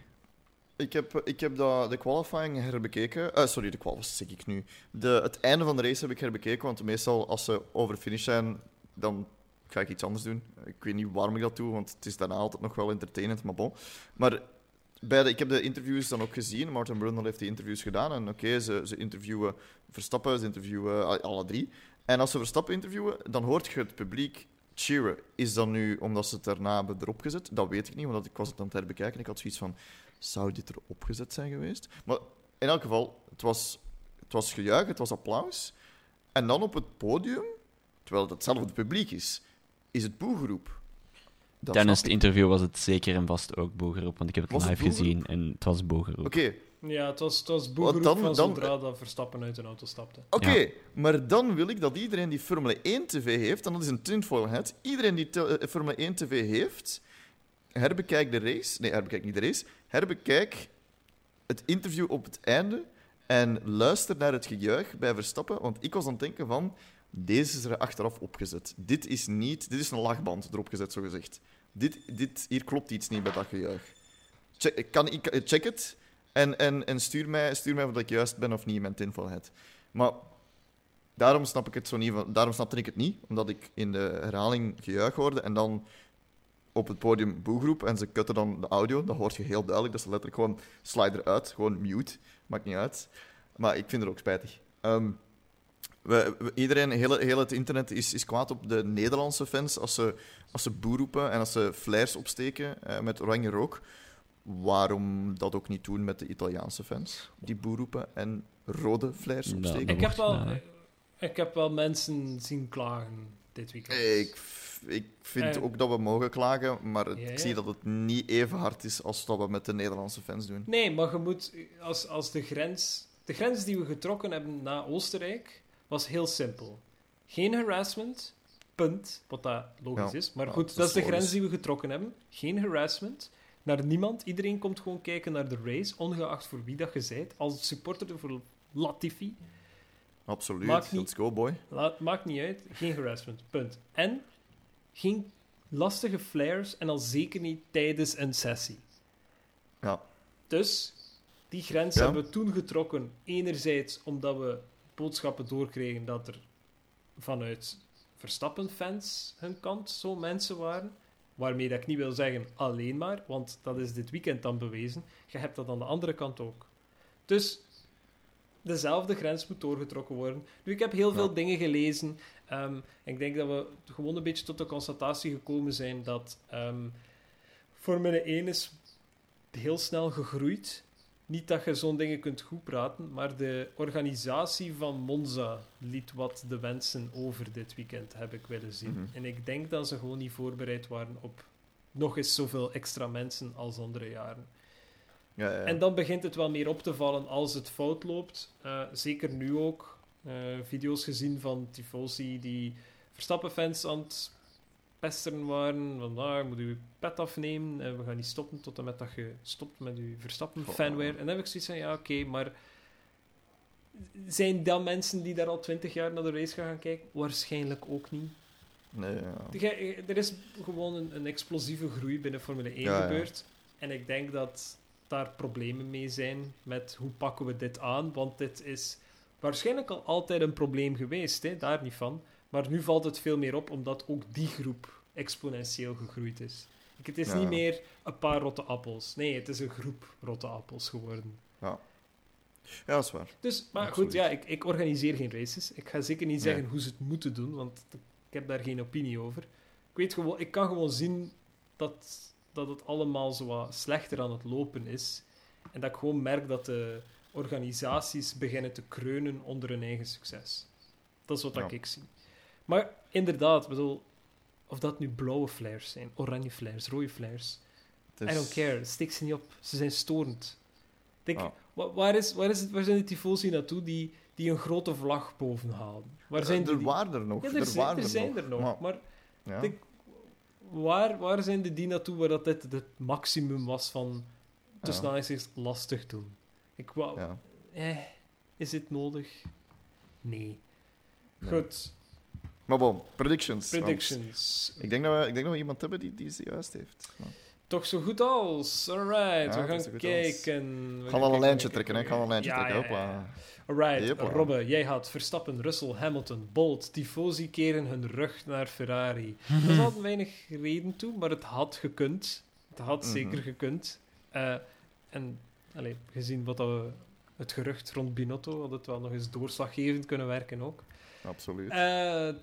Ik heb, ik heb dat, de qualifying herbekeken. Eh, sorry, de qual, wat zeg ik nu? De, het einde van de race heb ik herbekeken, want meestal als ze over de finish zijn, dan ga ik iets anders doen. Ik weet niet waarom ik dat doe, want het is daarna altijd nog wel entertainend, maar bon. Maar bij ik heb de interviews dan ook gezien. Martin Brundle heeft die interviews gedaan. En oké, ze, ze interviewen Verstappen, ze interviewen alle drie. En als ze Verstappen interviewen, dan hoort je het publiek cheeren. Is dat nu omdat ze het daarna hebben erop gezet? Dat weet ik niet, want ik was het aan het herbekijken en ik had zoiets van... Zou dit erop gezet zijn geweest? Maar in elk geval, het was, het was gejuich, het was applaus. En dan op het podium, terwijl het hetzelfde publiek is, is het boegeroep. Dat Tijdens het interview was het zeker en vast ook boegeroep, want ik heb het Was live gezien en het was boegeroep. Oké, Ja, het was, het was boegeroep dan- van dan- zodra dat Verstappen uit een auto stapte. Oké, maar dan wil ik dat iedereen die Formule 1 TV heeft, en dat is een tinfoil hat, iedereen die eh, Formule 1 TV heeft, herbekijk de race. Nee, herbekijk niet de race. Herbekijk het interview op het einde en luister naar het gejuich bij Verstappen, want ik was aan het denken van, deze is er achteraf opgezet. Dit is niet, dit is een lachband erop gezet, zo gezegd. Dit, dit, hier klopt iets niet bij dat gejuich. Check, kan, ik, check het en, en, en stuur, mij, stuur mij of ik juist ben of niet in mijn tinfoil hat. Maar daarom snap ik het zo niet. Daarom snapte ik het niet, omdat ik in de herhaling gejuich hoorde en dan op het podium boegroep en ze cutten dan de audio. Dat hoort je heel duidelijk. Dat is letterlijk gewoon slide eruit, gewoon mute. Maakt niet uit. Maar ik vind het ook spijtig. Ehm, we, we- iedereen, heel, heel het internet is, is kwaad op de Nederlandse fans als ze, als ze boe roepen en als ze flares opsteken eh, met oranje rook. Waarom dat ook niet doen met de Italiaanse fans? Die boe roepen en rode flares Ja, opsteken. Ik heb, wel, eh, ik heb wel mensen zien klagen dit weekend. Ik, ik vind Eh. ook dat we mogen klagen, maar Ja, ja. ik zie dat het niet even hard is als dat we met de Nederlandse fans doen. Nee, maar je moet, als, als de grens... De grens die we getrokken hebben na Oostenrijk was heel simpel. Geen harassment, punt. Wat dat logisch Ja, is. Maar ja, goed, dat dat, is de grens die we getrokken hebben. Geen harassment. Naar niemand. Iedereen komt gewoon kijken naar de race, ongeacht voor wie dat je bent. Als supporter voor Latifi. Absoluut. Maakt niet- Let's go, boy. Laat, maakt niet uit. Geen harassment, punt. En geen lastige flares en al zeker niet tijdens een sessie. Ja. Dus die grens Ja. hebben we toen getrokken. Enerzijds omdat we boodschappen doorkregen dat er vanuit Verstappen-fans hun kant zo mensen waren. Waarmee dat ik niet wil zeggen alleen maar, want dat is dit weekend dan bewezen. Je hebt dat aan de andere kant ook. Dus dezelfde grens moet doorgetrokken worden. Nu, ik heb heel veel dingen gelezen. Ehm, ik denk dat we gewoon een beetje tot de constatatie gekomen zijn dat ehm, Formule 1 is heel snel gegroeid. Niet dat je zo'n dingen kunt goed praten, maar de organisatie van Monza liet wat de wensen over dit weekend, heb ik willen zien. Mhm. En ik denk dat ze gewoon niet voorbereid waren op nog eens zoveel extra mensen als andere jaren. Ja, ja. En dan begint het wel meer op te vallen als het fout loopt. Eh, zeker nu ook. Eh, video's gezien van tifosi die Verstappen-fans aan het pesteren waren. Van, ah, je moet je pet afnemen. en we gaan niet stoppen tot en met dat je stopt met je Verstappen-fanware. En dan heb ik zoiets van, ja, oké, maar... Zijn dat mensen die daar al twintig jaar naar de race gaan, gaan kijken? Waarschijnlijk ook niet. Nee, ja. Er is gewoon een, een explosieve groei binnen Formule 1 Ja, ja. gebeurd. En ik denk dat daar problemen mee zijn met hoe pakken we dit aan. Want dit is waarschijnlijk al altijd een probleem geweest, hè? daar niet van. Maar nu valt het veel meer op, omdat ook die groep exponentieel gegroeid is. Ik- Het is Ja. niet meer een paar rotte appels. Nee, het is een groep rotte appels geworden. Ja, dat is waar. Dus, maar Absoluut. goed, ja, ik, ik organiseer geen races. Ik ga zeker niet Nee. zeggen hoe ze het moeten doen, want ik heb daar geen opinie over. Ik, weet gewoon, ik kan gewoon zien dat, dat het allemaal zo wat slechter aan het lopen is. En dat ik gewoon merk dat de organisaties beginnen te kreunen onder hun eigen succes. Dat is wat Ja. dat ik zie. Maar inderdaad, bedoel, of dat nu blauwe flares zijn, oranje flares, rode flares. I is- don't care, stik ze niet op. Ze zijn storend. Denk, wa- waar, is, waar, is het, waar zijn de tifosi naartoe die, die een grote vlag boven halen? Waar zijn Eh, die, er die- waren er nog. Ja, er, er, zijn, er zijn nog. er nog. Maar, Maar ja. denk- waar, waar zijn de die naartoe waar dat dit het maximum was van tussen Ja. aanhalingstekens lastig doen? Ik wou... Ja. Eh, is dit nodig? Nee. Nee. Goed, Maar bon, predictions. predictions. Ik denk, dat we, ik denk dat we iemand hebben die, die ze juist heeft. Toch zo goed als. Alright, Ja, we gaan kijken. We Ik gaan ga wel een lijntje trekken, hè. Ik ga wel een lijntje Ja, trekken. ja. Alright, Jepla. Robbe, jij had Verstappen, Russell, Hamilton, Bolt, Tifosi keren hun rug naar Ferrari. Er zat weinig reden toe, maar het had gekund. Het had Mhm. zeker gekund. Eh, en allee, gezien wat we, het gerucht rond Binotto, had het wel nog eens doorslaggevend kunnen werken ook. Absoluut.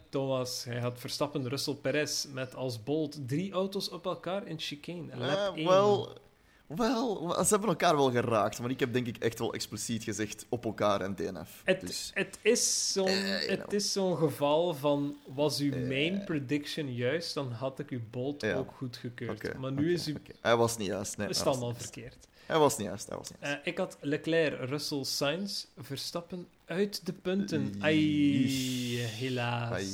Thomas, hij had Verstappen, Russell, Perez met als Bolt drie auto's op elkaar in chicane. Eh, wel, wel, ze hebben elkaar wel geraakt, maar ik heb denk ik echt wel expliciet gezegd op elkaar en DNF. Het, dus, het is zo'n Eh, is zo'n geval van... Was uw main prediction juist, dan had ik uw bolt Ja. ook goedgekeurd. oké, maar nu is uw... Hij was niet juist. Nee, is juist. verkeerd. Hij was niet juist. Hij was niet juist. Ik had Leclerc, Russell, Sainz, Verstappen uit de punten. Ai, helaas. Ai.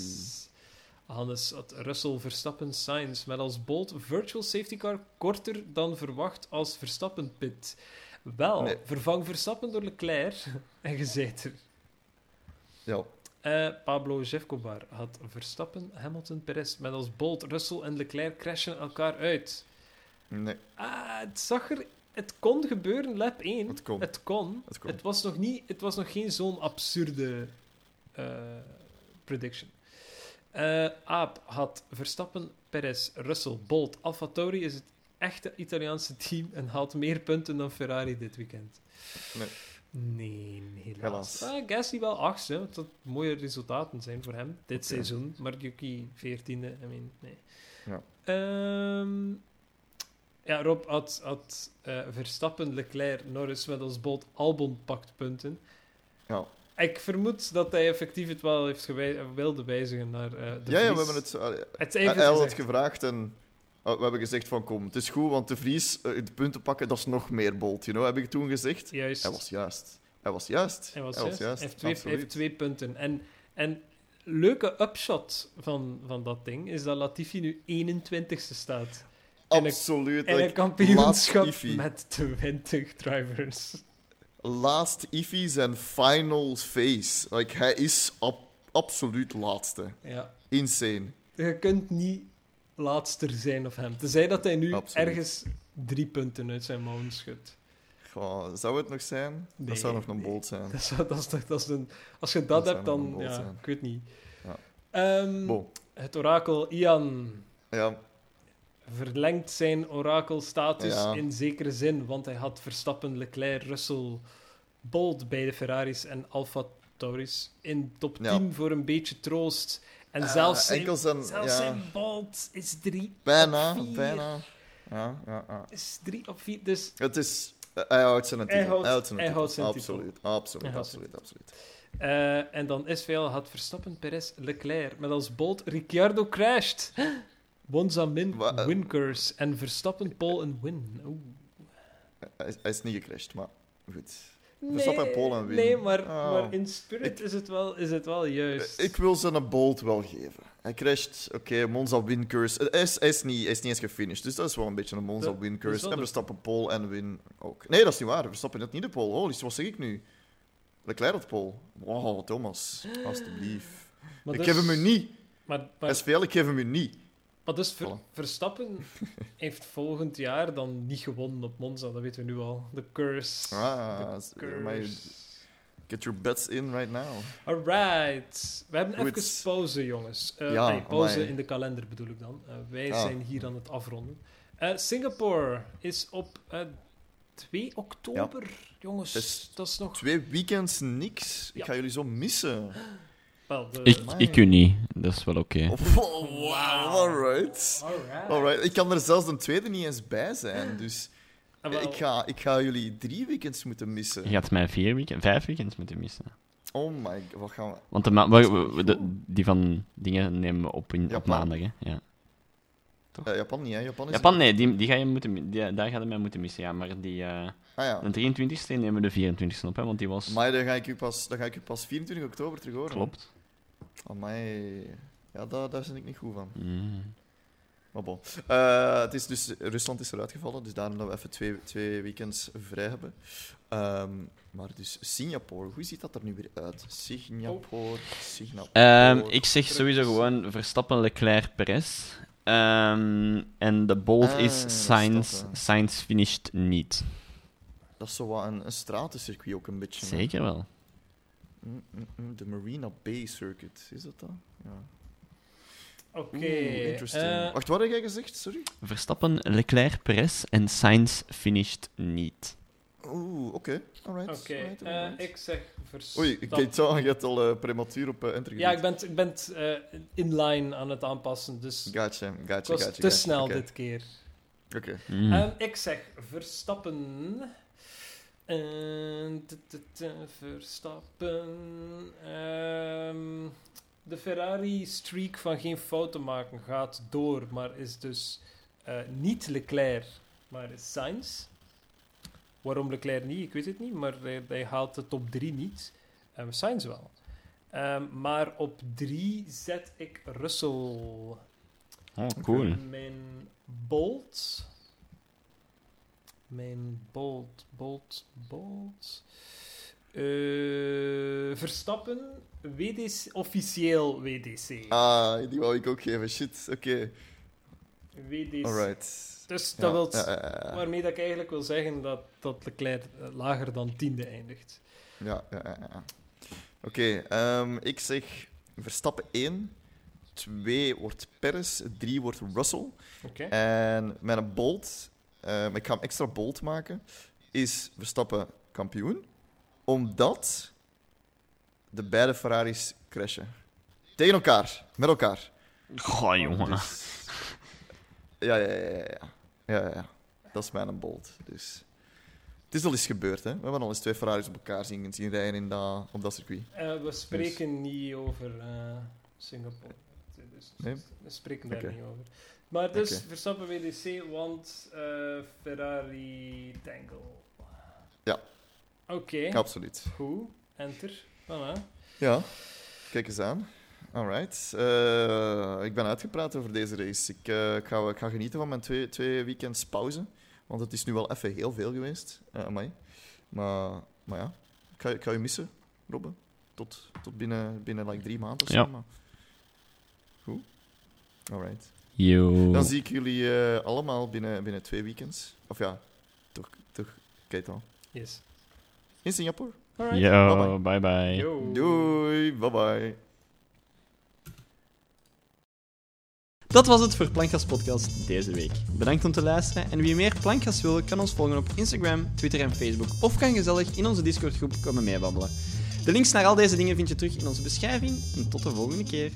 Hannes had Russell, Verstappen, Sainz met als bolt virtual safety car korter dan verwacht als Verstappen pit. Wel, Nee. vervang Verstappen door Leclerc en er. Ja. Eh, Pablo Jefcobar had Verstappen, Hamilton, Perez met als Bolt, Russell en Leclerc crashen elkaar uit. Nee. Ah, het zag er... Het kon gebeuren, lap 1. Het kon. Het kon. Het kon. Het was nog, niet, het was nog geen zo'n absurde eh, prediction. Eh, Aap had Verstappen, Perez, Russell, Bolt. AlphaTauri is het echte Italiaanse team en haalt meer punten dan Ferrari dit weekend. Nee. Nee, helaas. Helaas. Ah, Gasly wel achtste, wat dat mooie resultaten zijn voor hem dit seizoen. Maar Yuki veertiende, I mean, nee. Ja. Ehm, ja, Rob had, had eh, Verstappen, Leclerc, Norris met als Bolt, Albon pakt punten. Ja. Ik vermoed dat hij effectief het wel heeft gewij- wilde wijzigen naar eh, de Ja, ja, we hebben het... uh, Het hij had het gevraagd en oh, we hebben gezegd van kom, het is goed, want de Vries, eh, de punten pakken, dat is nog meer bold, you know, heb ik toen gezegd. Juist. Hij was juist. Hij was juist. Hij was juist. Hij heeft twee, hij absoluut. heeft twee punten. En, en leuke upshot van, van dat ding is dat Latifi nu 21ste staat. En een- Absoluut. En een kampioenschap met 20 drivers. Last Ify zijn final phase. Like, hij is ab- absoluut laatste. Ja. Insane. Je kunt niet laatster zijn of hem. Tenzij dat hij nu Absoluut. ergens drie punten uit zijn mouwen schudt. Goh, zou het nog zijn? Nee, dat zou nog een bold zijn. Dat is, dat is, dat is een, als je dat, Dat zou hebt, dan... Ja, zijn. ik weet niet. Ja. Ehm, het orakel Ian Ja, verlengt zijn orakelstatus Ja. in zekere zin, want hij had Verstappen, Leclerc, Russell, Bolt bij de Ferraris en Alfa Tauris in top 10 Ja. voor een beetje troost. En Ah, zelfs, zijn, enkel zijn- zelfs ja. zijn Bolt is 3 bijna, op 4. bijna. Ja, ja, ja. Is 3 op 4, dus Het is... hij houdt zijn titel. Hij houdt- zijn hij titel. houdt zijn titel. absoluut, Absoluut, absoluut, absoluut. Eh, en dan SVL had Verstappen, Perez, Leclerc. Met als bolt Ricciardo crashed. Monza Wa- eh. winkers. En Verstappen, Paul en win. Oeh. Hij is, hij is niet gecrashed, maar goed. Verstappen, Paul en win. Nee, maar, Oh. maar in spirit is, het wel, is het wel juist. Ik wil ze een bolt wel geven. Hij crasht, oké, Monza win curse. Hij is, hij, is niet, hij is niet eens gefinished, dus dat is wel een beetje een Monza Dat- win dat is curse. wel En de- Verstappen pole en win ook. Nee, dat is niet waar. Verstappen had niet de pole. Holy, wat zeg ik nu? Leclerc had pole. Wow, Thomas, alstublieft. ik dus- geef hem u niet. Maar, Hij maar, is veel, ik geef hem u niet. Maar dus Ver-. Verstappen heeft volgend jaar dan niet gewonnen op Monza. Dat weten we nu al. De curse. Ah, maar curse. get your bets in right now. Alright. We hebben even pauze, jongens. Ja, nee, pauze amai. in de kalender bedoel ik dan. Eh, wij Ah. zijn hier aan het afronden. Eh, Singapore is op eh, 2 oktober. Jongens, dat is nog... Twee weekends niks. Ik ga jullie zo missen. Ik, ik u niet, dat is wel oké. Oh, wow, alright. Alright. Alright, ik kan er zelfs een tweede niet eens bij zijn, dus Ah, ik, ga, ik ga jullie drie weekends moeten missen. Je gaat mij vier weekend, vijf weekends moeten missen. Oh my god, wat gaan we... Want de ma- we- we- we- de- die van dingen nemen we op, in, op maandag. Hè? Ja. Eh, Japan niet, hè? Japan is... Japan, nee, die, die ga je moeten, die, daar gaat je mij moeten missen. Ja, maar die, eh, Ah ja. de 23e nemen we de 24e op, hè, want die was. Maar dan ga, ik u pas, dan ga ik u pas 24 oktober terug horen. Klopt. Amai. Ja, daar, daar ben ik niet goed van. Mm. Maar bon. Eh, het is dus, Rusland is eruit gevallen, dus daarom dat we even twee, twee weekends vrij hebben. Ehm, maar dus Singapore, hoe ziet dat er nu weer uit? Singapore, Singapore. Ehm, ik zeg sowieso gewoon Verstappen, Leclerc, Perez. Ehm, en de bold Ah, is Sainz. Verstappen. Sainz finished niet. Dat is zo wat een, een stratencircuit ook een beetje. Zeker wel. Mm, mm, mm, De Marina Bay Circuit, is dat dat? Ja. Oké. Interesting. eh, Wacht, wat heb jij gezegd? Sorry? Verstappen, Leclerc, Perez en Sainz finished niet. Oeh, oké. Alright. Oké, eh, ik zeg Verstappen. Oei, ik kijk zo je hebt al eh, prematuur op uh, enter Ja, ik ben, ik ben het, eh, in line aan het aanpassen, dus het Gotcha, gotcha, was gotcha. te gotcha. snel dit keer. Oké. Mm. Ehm, ik zeg Verstappen. En t- t- t- Verstappen. Ehm, de Ferrari-streak van geen fouten maken gaat door, maar is dus eh, niet Leclerc, maar is Sainz. Waarom Leclerc niet, ik weet het niet, maar hij, hij haalt de top 3 niet. Um, Sainz wel. Ehm, maar op 3 zet ik Russell. Oh, cool. Mijn Bolt. Mijn Bolt, Bolt, Bolt. Eh, Verstappen, WDC, officieel WDC. Ah, die wou ik ook geven. Shit, oké. WDC. Alright. Dus Ja, dat wil ja, waarmee dat ik eigenlijk wil zeggen dat, dat Leclerc eh, lager dan tiende eindigt. Ja, ja, ja. Oké, ehm, ik zeg Verstappen 1. 2 wordt Perez, 3 wordt Russell. Oké. En mijn bold, ehm, ik ga hem extra bold maken, is Verstappen kampioen. Omdat de beide Ferraris crashen. Tegen elkaar, met elkaar. Goh, jongen. Dus- ja, ja, ja, ja, ja. ja, ja. Dat is mijn bold. Dus. Het is al eens gebeurd, hè. We hebben al eens twee Ferraris op elkaar zien, zien rijden in dat, op dat circuit. Eh, we spreken niet over eh, Singapore. Dus, Nee? We spreken daar niet over. Maar dus Oké. Verstappen WDC, want eh, Ferrari Tangle. Ja. Oké, Absoluut. goed. Enter. Voilà. Ja, kijk eens aan. Alright. Eh, ik ben uitgepraat over deze race. Ik, eh, ik, ga, ik ga genieten van mijn twee, twee weekends pauze. Want het is nu wel even heel veel geweest. Uh, amai. Maar, maar ja, ik ga, ik ga je missen, Robbe. Tot, tot binnen, binnen like, drie maanden of zo. Ja. Maar... Goed. Alright. Yo. Dan zie ik jullie eh, allemaal binnen, binnen twee weekends. Of ja, toch, toch, kijk dan. Yes. In Singapore. Alright. Yo, bye bye. Yo. Doei, bye bye. Dat was het voor Plankgas Podcast deze week. Bedankt om te luisteren en wie meer Plankgas wil, kan ons volgen op Instagram, Twitter en Facebook of kan gezellig in onze Discord groep komen meebabbelen. De links naar al deze dingen vind je terug in onze beschrijving en tot de volgende keer.